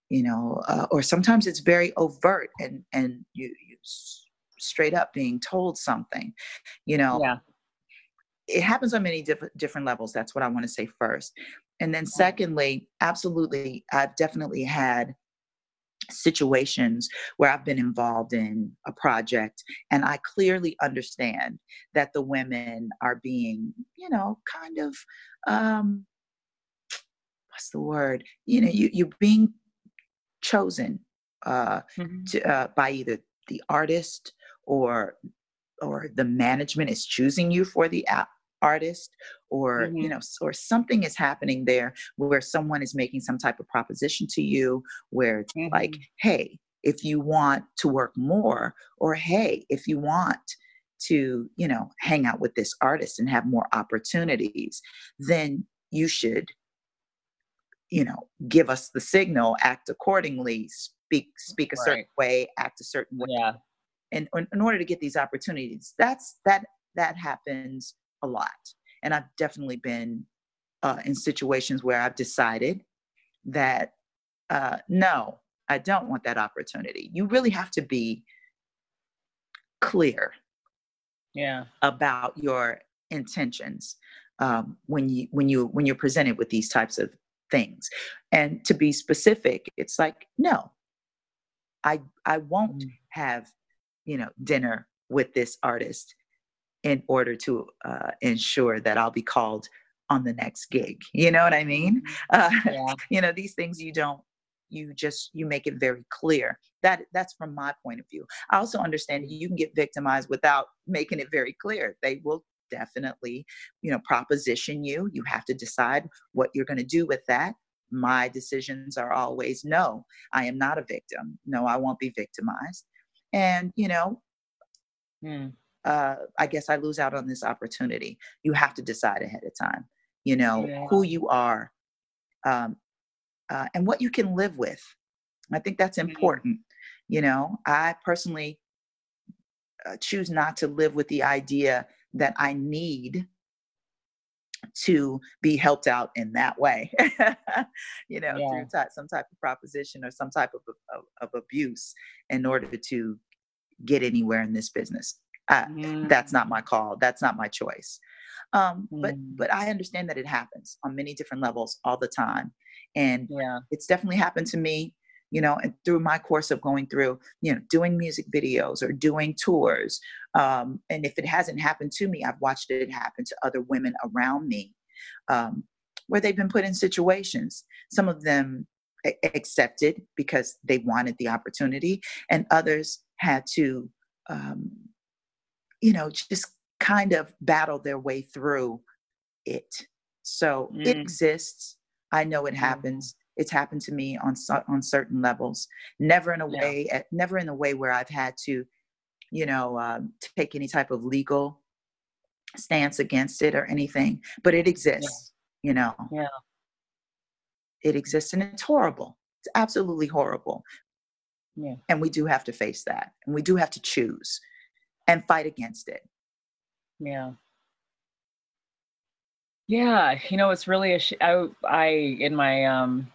you know, uh, or sometimes it's very overt and and you, you straight up being told something you know yeah. it happens on many different different levels that's what i want to say first and then secondly absolutely i've definitely had situations where I've been involved in a project and I clearly understand that the women are being, you know, kind of um what's the word? You know, you you're being chosen uh, mm-hmm. to, uh by either the artist or or the management is choosing you for the artist or mm-hmm. you know or something is happening there where someone is making some type of proposition to you where it's mm-hmm. like hey if you want to work more or hey if you want to you know hang out with this artist and have more opportunities then you should you know give us the signal act accordingly speak speak a right. certain way act a certain way yeah and in order to get these opportunities that's that that happens a lot. And I've definitely been uh, in situations where I've decided that uh, no, I don't want that opportunity. You really have to be clear yeah about your intentions um, when you when you when you're presented with these types of things and to be specific it's like no i i won't mm. have you know dinner with this artist in order to uh, ensure that I'll be called on the next gig. You know what I mean? Mm-hmm. Uh, yeah. You know, these things you don't, you just, you make it very clear. That That's from my point of view. I also understand you can get victimized without making it very clear. They will definitely, you know, proposition you. You have to decide what you're going to do with that. My decisions are always no, I am not a victim. No, I won't be victimized. And, you know, mm uh, I guess I lose out on this opportunity. You have to decide ahead of time, you know, yeah. who you are um, uh, and what you can live with. I think that's mm-hmm. important. Mm-hmm. You know, I personally uh, choose not to live with the idea that I need to be helped out in that way, you know, yeah. through t- some type of proposition or some type of, of, of abuse in order to get anywhere in this business mm. That's not my call. That's not my choice. Um, mm. But but I understand that it happens on many different levels all the time, and yeah. it's definitely happened to me. You know, and through my course of going through, you know, doing music videos or doing tours. Um, and if it hasn't happened to me, I've watched it happen to other women around me, um, where they've been put in situations. Some of them accepted because they wanted the opportunity, and others had to um, you know, just kind of battle their way through it. So mm. it exists. I know it happens. It's happened to me on on certain levels. Never in a way, eh, never in a way where I've had to, you know, um, take any type of legal stance against it or anything. But it exists. Yeah. You know. Yeah. It exists, and it's horrible. It's absolutely horrible. Yeah. And we do have to face that, and we do have to choose and fight against it. Yeah. Yeah, you know, it's really a sh- I, I in my um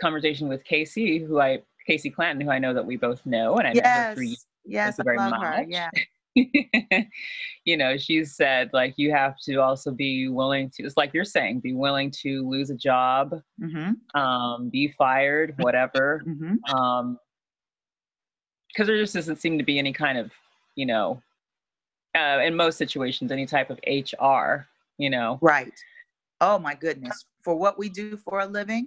conversation with Casey, who I Casey Clanton, who I know that we both know, and I yes. met her through you. Yes, I very love much. her. Yeah. you know, she said like you have to also be willing to. It's like you're saying, be willing to lose a job, mm-hmm. um, be fired, whatever. mm-hmm. Um, because there just doesn't seem to be any kind of you know, uh, in most situations, any type of HR, you know. Right. Oh my goodness. For what we do for a living,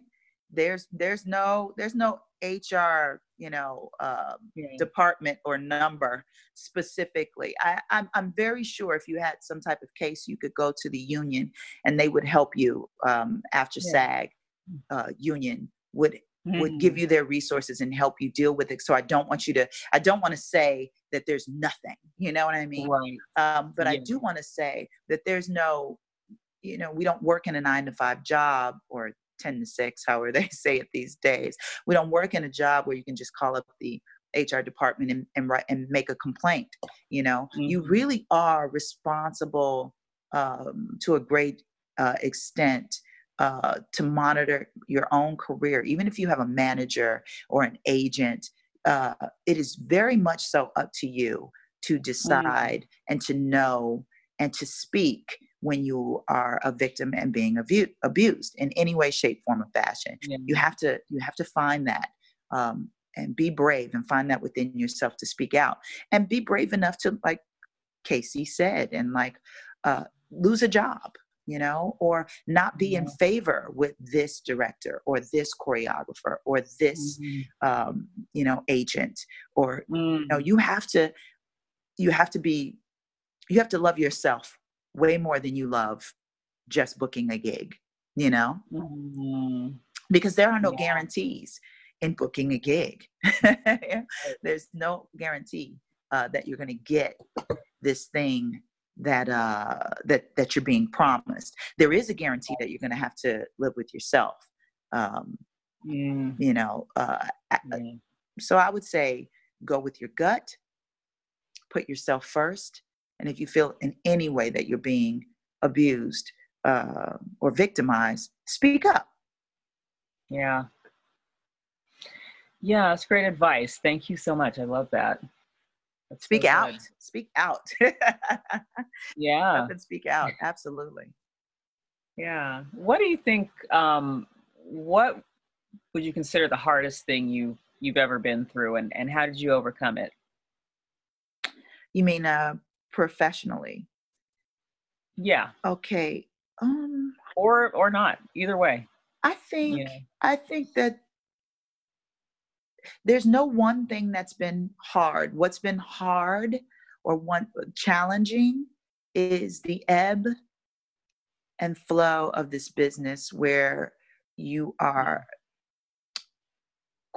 there's there's no there's no HR, you know, uh, department or number specifically. I, I'm I'm very sure if you had some type of case, you could go to the union and they would help you um, after yeah. SAG uh, union would mm-hmm. would give mm. you their resources and help you deal with it. So I don't want you to, I don't want to say that there's nothing, you know what I mean? Right. Um, but yeah. I do want to say that there's no, you know, we don't work in a nine to five job or 10 to 6, however they say it these days. We don't work in a job where you can just call up the HR department and, and write and make a complaint. You know, mm-hmm. you really are responsible um, to a great uh, extent uh, to monitor your own career, even if you have a manager or an agent, uh, it is very much so up to you to mm. decide mm-hmm. and to know and to speak when you are a victim and being abu- abused in any way shape form or fashion yeah. you have to you have to find that um, and be brave and find that within yourself to speak out and be brave enough to like casey said and like uh, lose a job you know or not be in favor with this director or this choreographer or this mm-hmm. um, you know agent or mm. you know mm. you have to you have to be you have to love yourself way more than you love just booking a gig you know mm. because there are no yeah. guarantees in booking a gig. There's no guarantee uh, that you're going to get this thing that uh, that that you're being promised. There is a guarantee that you're going to have to live with yourself. Um, mm. You know, uh, mm. so I would say go with your gut, put yourself first, and if you feel in any way that you're being abused uh, or victimized, speak up. Yeah, yeah, that's great advice. Thank you so much. I love that. That's speak so out. Speak out. yeah. and speak out. Absolutely. Yeah. What do you think? Um, what would you consider the hardest thing you you've ever been through, and and how did you overcome it? You mean uh, professionally? Yeah. Okay. Um. Or or not. Either way. I think yeah. I think that there's no one thing that's been hard. What's been hard or one challenging is the ebb and flow of this business where you are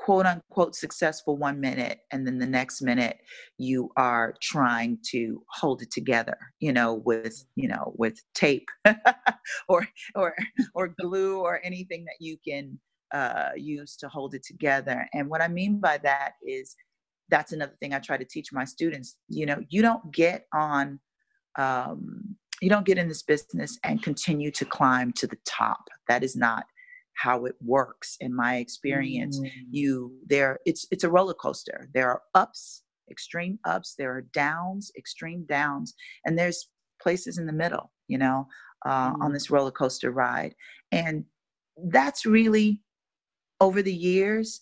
quote unquote successful one minute and then the next minute you are trying to hold it together you know with you know with tape or or or glue or anything that you can uh, use to hold it together. And what I mean by that is that's another thing I try to teach my students. You know, you don't get on, um, you don't get in this business and continue to climb to the top. That is not how it works in my experience mm. you there it's it's a roller coaster there are ups extreme ups there are downs extreme downs and there's places in the middle you know uh, mm. on this roller coaster ride and that's really over the years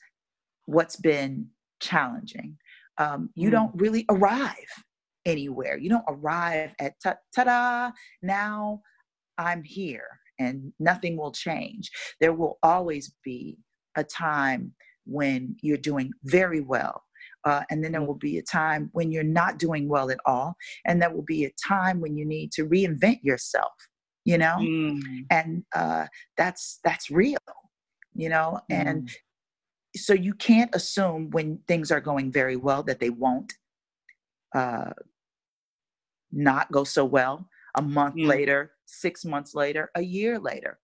what's been challenging. Um, you mm. don't really arrive anywhere. You don't arrive at ta da, now I'm here and nothing will change. There will always be a time when you're doing very well. Uh, and then there mm. will be a time when you're not doing well at all. And there will be a time when you need to reinvent yourself, you know? Mm. And uh, that's that's real you know mm. and so you can't assume when things are going very well that they won't uh, not go so well a month mm. later six months later a year later.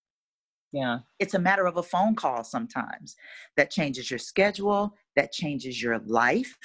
Yeah. It's a matter of a phone call sometimes that changes your schedule that changes your life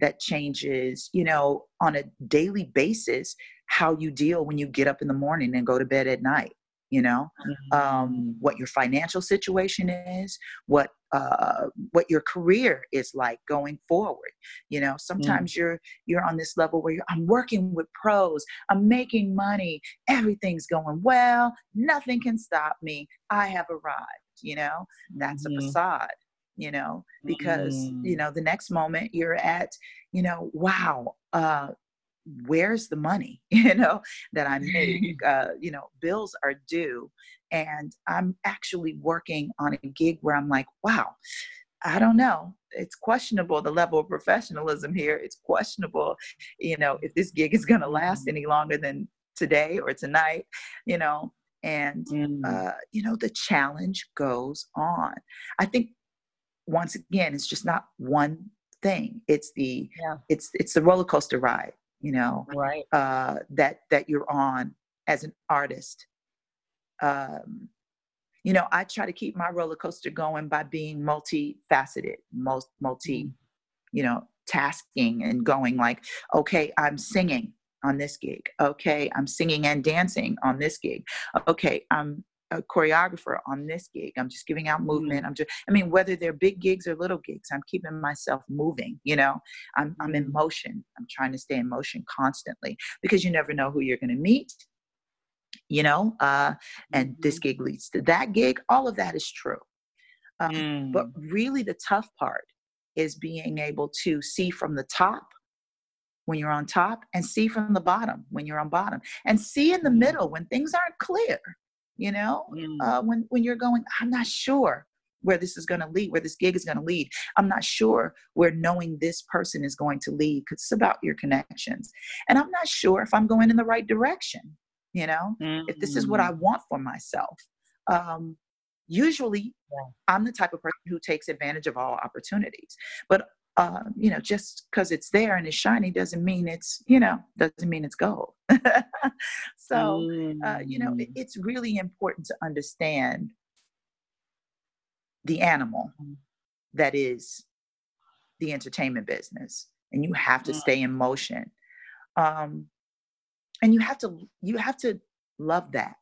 that changes you know on a daily basis how you deal when you get up in the morning and go to bed at night you know um, mm-hmm. um, what your financial situation is what uh, what your career is like going forward you know mm. sometimes mm. you're you're on this level where you're i'm working with pros i'm making money everything's going well nothing can stop me i have arrived you know that's mm. a facade you know because mm. you know the next moment you're at you know wow uh where's the money you know that i make uh, you know bills are due. And i'm actually working on a gig where i'm like wow i don't know. It's questionable the level of professionalism here. It's questionable you know if this gig is going to last mm-hmm. any longer than today or tonight you know? And mm. uh, you know the challenge goes on. I think once again it's just not one thing. It's the yeah. it's it's the roller coaster ride you know right. uh, that that you're on as an artist. Um, you know i try to keep my roller coaster going by being multifaceted most multi mm-hmm. you know tasking and going like okay i'm singing on this gig. Okay i'm singing and dancing on this gig. Okay i'm a choreographer on this gig. I'm just giving out movement. Mm-hmm. I'm just, I mean, whether they're big gigs or little gigs, I'm keeping myself moving, you know, I'm, I'm in mm-hmm. motion. I'm trying to stay in motion constantly because you never know who you're going to meet, you know, uh, and this mm-hmm. gig leads to that gig. All of that is true. Um, mm. But really, the tough part is being able to see from the top when you're on top and see from the bottom when you're on bottom and see in the middle when things aren't clear you know Mm. uh, when when you're going i'm not sure where this is going to lead where this gig is going to lead i'm not sure where knowing this person is going to lead because it's about your connections and i'm not sure if i'm going in the right direction you know if this is what Mm. i want for myself um, usually Yeah. i'm the type of person who takes advantage of all opportunities but uh, you know just because it's there and it's shiny doesn't mean it's you know doesn't mean it's gold so uh, you know it, Mm. it's really important to understand the animal Mm. that is the entertainment business and you have to Mm. stay in motion um, and you have to you have to love that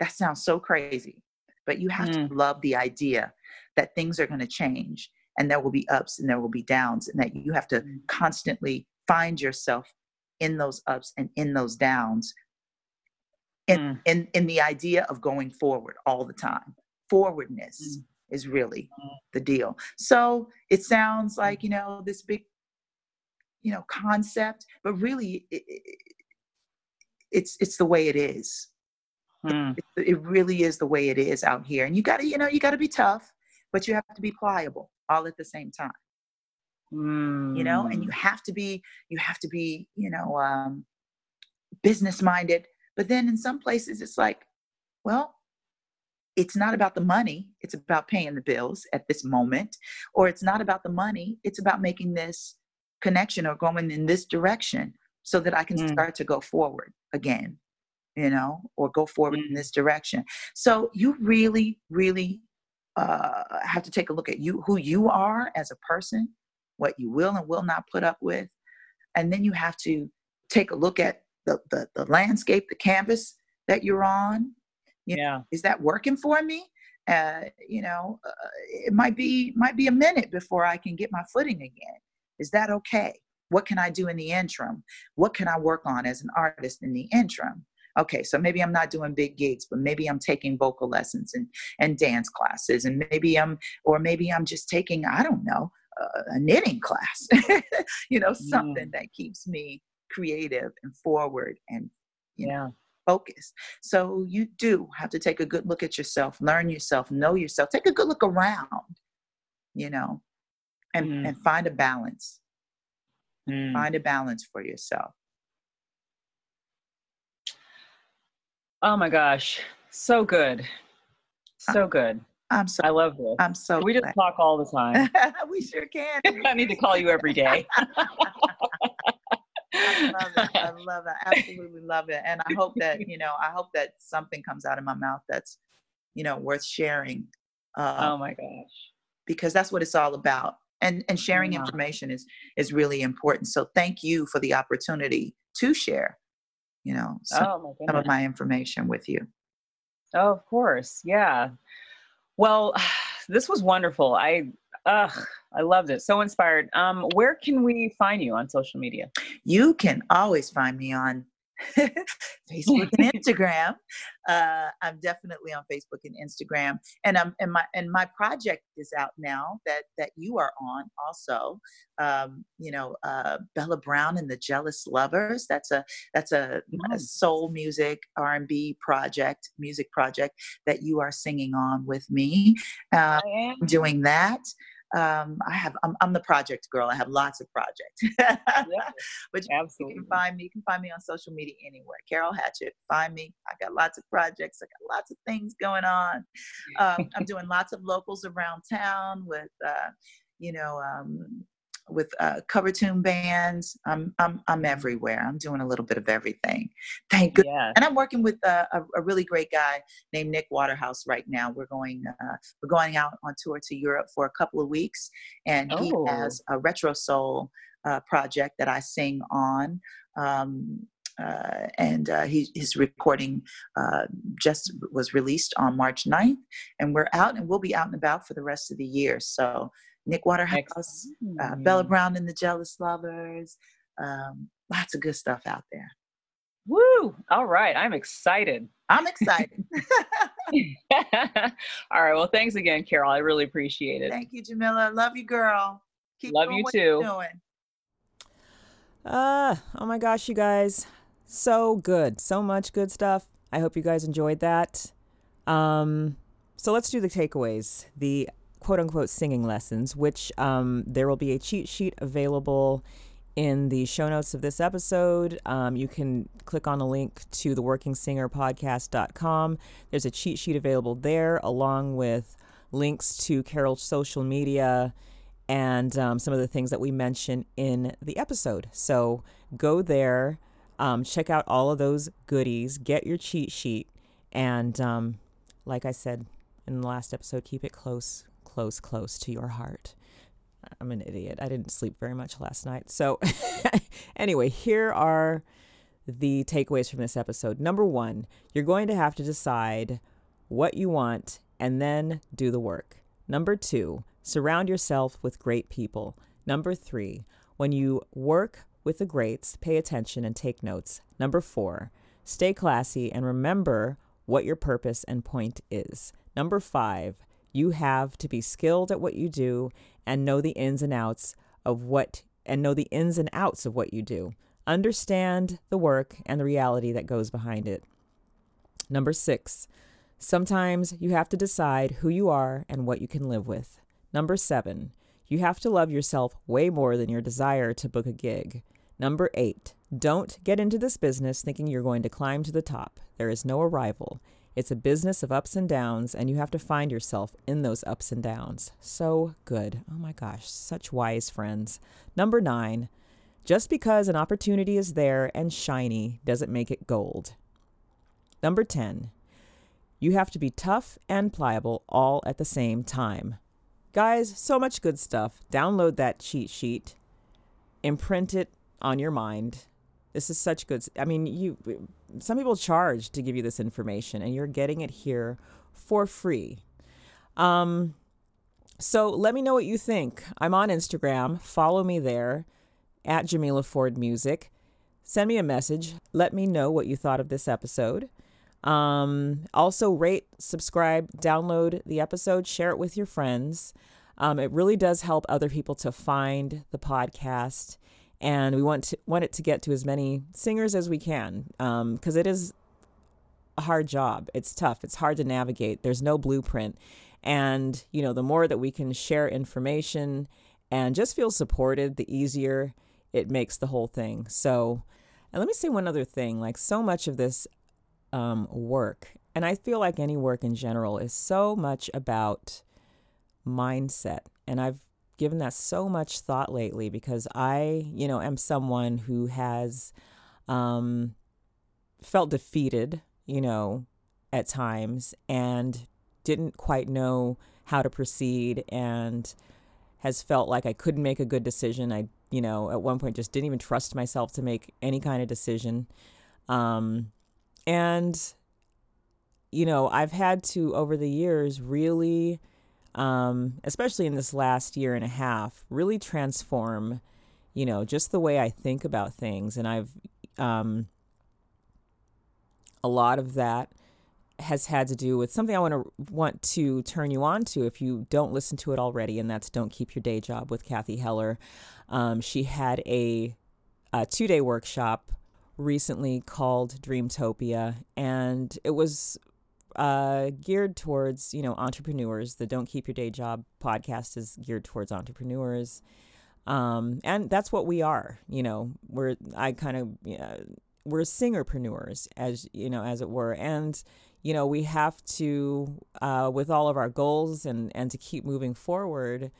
that sounds so crazy but you have Mm. to love the idea that things are going to change and there will be ups and there will be downs and that you have to Mm. constantly find yourself in those ups and in those downs in, Mm. in in the idea of going forward all the time forwardness Mm. is really Mm. the deal so it sounds like you know this big you know concept but really it, it, it's it's the way it is Mm. it, it really is the way it is out here and you got to you know you got to be tough but you have to be pliable all at the same time you know and you Mm. have to be you have to be you know um business minded but then in some places it's like well it's not about the money it's about paying the bills at this moment or it's not about the money it's about making this connection or going in this direction so that i can Mm. start to go forward again you know or go forward in Mm. this direction so you really really uh, have to take a look at you who you are as a person what you will and will not put up with. And then you have to take a look at the, the, the landscape the canvas that you're on. You know, Yeah. is that working for me? Uh, you know uh, it might be might be a minute before i can get my footing again. Is that okay? What can i do in the interim? What can i work on as an artist in the interim okay so maybe i'm not doing big gigs but maybe i'm taking vocal lessons and and dance classes and maybe i'm or maybe i'm just taking i don't know uh, a knitting class you know something Mm. that keeps me creative and forward and you know Yeah. focused so you do have to take a good look at yourself learn yourself know yourself take a good look around you know and Mm. and find a balance Mm. find a balance for yourself Oh my gosh. So good. So good. i'm so I love this. i'm so we just glad. talk all the time? we sure can I need to call you every day. I love it. I love it. I absolutely love it. And I hope that, you know, I hope that something comes out of my mouth that's, you know, worth sharing. Uh, oh my gosh. because that's what it's all about. And and sharing Yeah. information is is really important. So thank you for the opportunity to share, you know, some, Oh some of my information with you. Oh, of course. Yeah. Well, this was wonderful. I ugh, I loved it. So inspired. Um, where can we find you on social media? You can always find me on Facebook and Instagram. Uh, I'm definitely on Facebook and Instagram, and I'm and my and my project is out now that that you are on also. Um, you know, uh, Bella Brown and the Jealous Lovers. That's a that's a, a soul music R and B project, music project that you are singing on with me. I'm doing that. Um, I have I'm, I'm the project girl. I have lots of projects. Yeah, but you absolutely. can find me. You can find me on social media anywhere. Carol Hatchett. Find me. I got lots of projects. I got lots of things going on. Um, I'm doing lots of locals around town with, uh, you know, um, with uh, cover tune bands. I'm I'm I'm everywhere. I'm doing a little bit of everything. Thank goodness. Yeah. And I'm working with uh, a, a really great guy named Nick Waterhouse right now. We're going uh, we're going out on tour to Europe for a couple of weeks, and he Oh. has a retro soul uh, project that I sing on. Um, uh, and uh, he, his recording uh, just was released on March 9th, and we're out and we'll be out and about for the rest of the year. So, Nick Waterhouse, uh, Bella. Brown and the Jealous Lovers, um, lots of good stuff out there. Woo! All right. I'm excited. I'm excited. All right. Well, thanks again, Carol. I really appreciate it. Thank you, Jamila. Love you, girl. Keep Love you what too. you're doing. Uh, oh my gosh, you guys. So good. So much good stuff. I hope you guys enjoyed that. Um, so let's do the takeaways. The quote unquote singing lessons, which um, there will be a cheat sheet available in the show notes of this episode. Um, you can click on a link to the workingsingerpodcast.com. There's a cheat sheet available there, along with links to Carol's social media and um, some of the things that we mention in the episode. So go there, um, check out all of those goodies, get your cheat sheet, and um, like I said in the last episode, keep it close, close, close to your heart. I'm an idiot. I didn't sleep very much last night. So, anyway, here are the takeaways from this episode. Number one, you're going to have to decide what you want and then do the work. Number two, surround yourself with great people. Number three, when you work with the greats, pay attention and take notes. Number four, stay classy and remember what your purpose and point is. Number five, you have to be skilled at what you do and know the ins and outs of what and know the ins and outs of what you do. Understand the work and the reality that goes behind it. Number 6. Sometimes you have to decide who you are and what you can live with. Number 7. You have to love yourself way more than your desire to book a gig. Number 8. Don't get into this business thinking you're going to climb to the top. There is no arrival. It's a business of ups and downs, and you have to find yourself in those ups and downs. So good. Oh my gosh, such wise friends. Number nine, just because an opportunity is there and shiny doesn't make it gold. Number 10, you have to be tough and pliable all at the same time. Guys, so much good stuff. Download that cheat sheet, imprint it on your mind. This is such good. I mean, you some people charge to give you this information and you're getting it here for free. Um so let me know what you think. I'm on Instagram. Follow me there at Jamila Ford Music. Send me a message. Let me know what you thought of this episode. Um, also, rate, subscribe, download the episode, share it with your friends. Um, it really does help other people to find the podcast, and we want to want it to get to as many singers as we can because um, it is a hard job. It's tough. It's hard to navigate. There's no blueprint, and you know the more that we can share information and just feel supported, the easier it makes the whole thing. So, and let me say one other thing. Like so much of this um, work, and I feel like any work in general is so much about mindset. And I've given that so much thought lately because I, you know, am someone who has um, felt defeated, you know, at times and didn't quite know how to proceed and has felt like I couldn't make a good decision. I, you know, at one point just didn't even trust myself to make any kind of decision. Um, and, you know, I've had to, over the years, really, um, especially in this last year and a half, really transform, you know, just the way I think about things. And I've, um, a lot of that has had to do with something I want to want to turn you on to if you don't listen to it already, and that's "Don't Keep Your Day Job" with Cathy Heller. Um, she had a, a two-day workshop recently called Dreamtopia, and it was uh, geared towards you know entrepreneurs. The "Don't Keep Your Day Job" podcast is geared towards entrepreneurs, um, and that's what we are. You know, we're I kind of. Yeah, we're singerpreneurs as you know as it were and you know we have to uh, with all of our goals and and to keep moving forward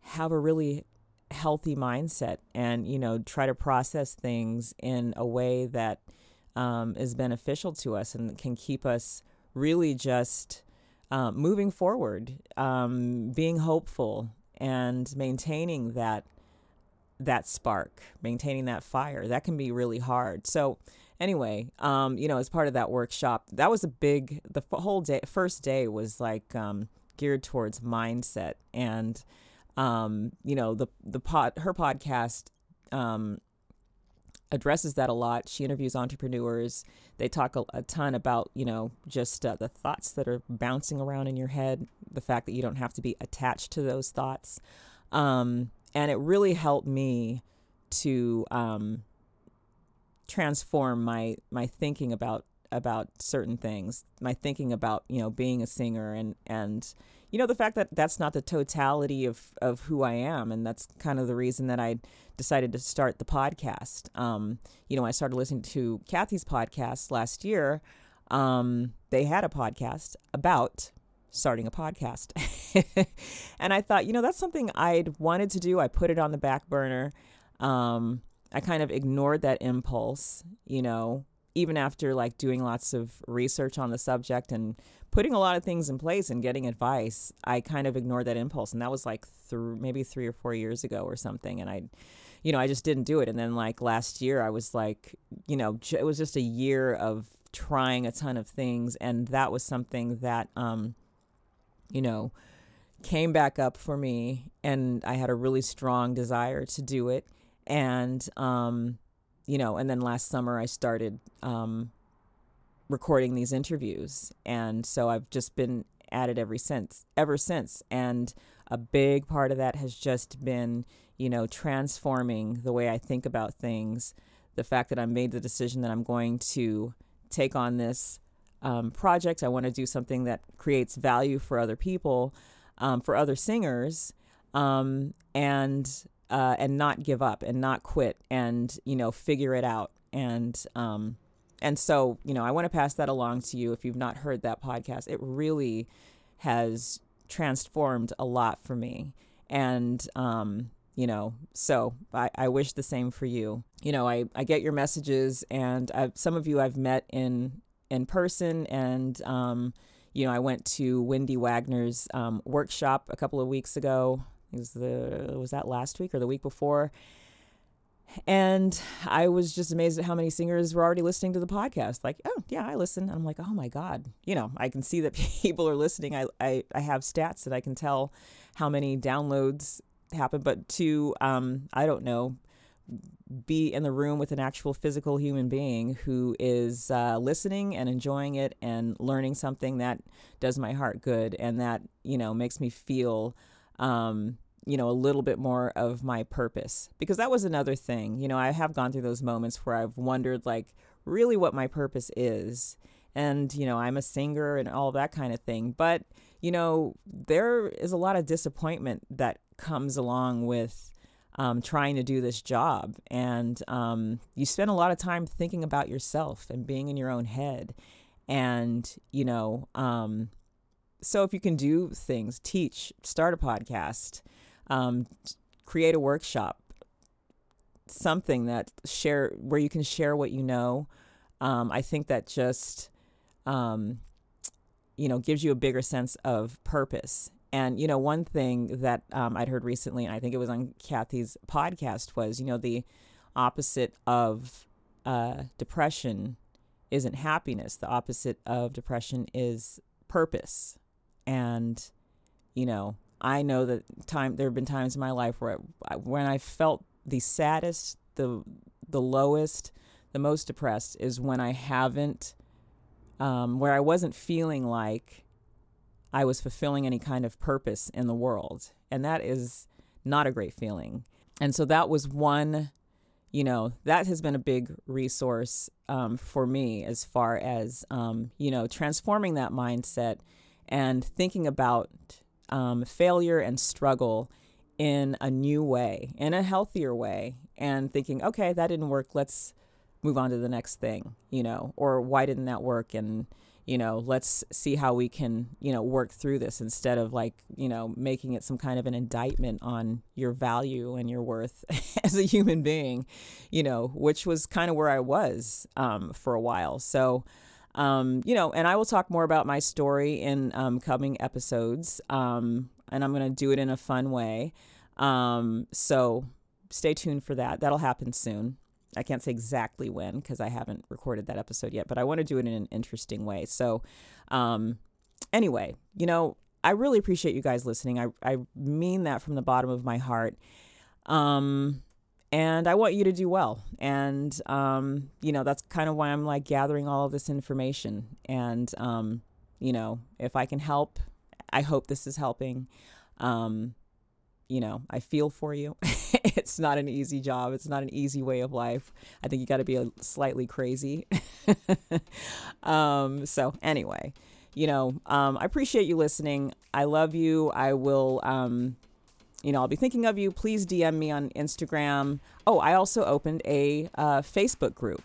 have a really healthy mindset and you know try to process things in a way that um, is beneficial to us and can keep us really just uh, moving forward um, being hopeful and maintaining that that spark, maintaining that fire. That can be really hard. So, anyway, um, you know, as part of that workshop, that was a big. The whole day, first day was like um, geared towards mindset, and um, you know, the the pod, her podcast um, addresses that a lot. She interviews entrepreneurs. They talk a, a ton about, you know, just uh, the thoughts that are bouncing around in your head, the fact that you don't have to be attached to those thoughts. Um, and it really helped me to um, transform my my thinking about about certain things my thinking about you know being a singer and and you know the fact that that's not the totality of of who I am and that's kind of the reason that I decided to start the podcast. Um you know I started listening to Cathy's podcast last year um they had a podcast about starting a podcast. And I thought you know that's something I'd wanted to do. I put it on the back burner. Um I kind of ignored that impulse, you know, even after like doing lots of research on the subject and putting a lot of things in place and getting advice, I kind of ignored that impulse. And that was like through maybe three or four years ago or something. And I, you know, I just didn't do it. And then like last year, I was like, you know, it was just a year of trying a ton of things. And that was something that, um, you know, came back up for me. And I had a really strong desire to do it and um, you know, and then last summer I started um, recording these interviews, and so I've just been at it ever since, ever since, and a big part of that has just been, you know, transforming the way I think about things. The fact that I made the decision that I'm going to take on this um, project, I want to do something that creates value for other people, um, for other singers, um, and uh, and not give up and not quit and you know figure it out. And um, and so you know I want to pass that along to you if you've not heard that podcast. It really has transformed a lot for me. And um, you know so I, I wish the same for you. You know i, I get your messages and I've, some of you i've met in in person and um, you know i went to wendy wagner's um, workshop a couple of weeks ago was the was that last week or the week before and I was just amazed at how many singers were already listening to the podcast. Like, oh yeah, I listen. And I'm like, oh my god, you know, I can see that people are listening. I I, I have stats that I can tell how many downloads happen. But to um, I don't know, be in the room with an actual physical human being who is uh, listening and enjoying it and learning something that does my heart good and that you know makes me feel um, you know, a little bit more of my purpose. Because that was another thing. You know, I have gone through those moments where I've wondered, like, really what my purpose is. And, you know, I'm a singer and all that kind of thing. But, you know, there is a lot of disappointment that comes along with um, trying to do this job. And um, you spend a lot of time thinking about yourself and being in your own head. And, you know, um, so if you can do things, teach, start a podcast, um, create a workshop, something that share where you can share what you know. Um, I think that just um, you know gives you a bigger sense of purpose. And you know, one thing that um, I'd heard recently, and I think it was on Cathy's podcast, was you know the opposite of uh, depression isn't happiness. The opposite of depression is purpose and you know i know that time there have been times in my life where I, when i felt the saddest the the lowest the most depressed is when i haven't um, where i wasn't feeling like i was fulfilling any kind of purpose in the world. And that is not a great feeling. And so that was one you know that has been a big resource um, for me as far as um, you know transforming that mindset and thinking about um, failure and struggle in a new way, in a healthier way, and thinking, okay, that didn't work. Let's move on to the next thing, you know, or why didn't that work? And, you know, let's see how we can, you know, work through this instead of like, you know, making it some kind of an indictment on your value and your worth as a human being, you know, which was kind of where I was um, for a while. So, um, you know, and I will talk more about my story in um, coming episodes, um, and I'm going to do it in a fun way. Um, so stay tuned for that. That'll happen soon. I can't say exactly when because I haven't recorded that episode yet, but I want to do it in an interesting way. So, um, anyway, you know, I really appreciate you guys listening. I, I mean that from the bottom of my heart. Um, and I want you to do well. And um, you know that's kind of why I'm like gathering all of this information. And um, you know, if I can help, I hope this is helping. Um, you know, I feel for you. it's not an easy job. It's not an easy way of life. I think you got to be a slightly crazy. um, so anyway, you know, um, I appreciate you listening. I love you. I will, um, you know, I'll be thinking of you. Please DM me on Instagram. Oh, I also opened a uh, Facebook group.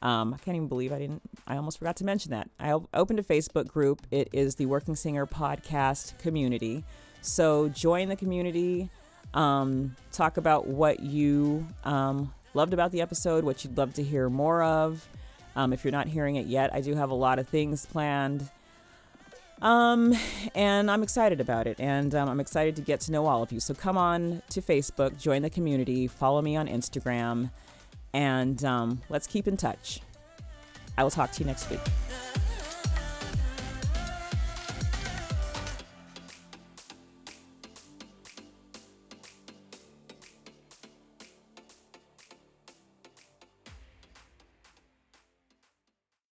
Um, I can't even believe I didn't, I almost forgot to mention that. I opened a Facebook group. It is the Working Singer Podcast Community. So join the community, um, talk about what you um, loved about the episode, what you'd love to hear more of. Um, if you're not hearing it yet, I do have a lot of things planned. Um, and I'm excited about it, and um, I'm excited to get to know all of you. So come on to Facebook, join the community, follow me on Instagram, and um, let's keep in touch. I will talk to you next week.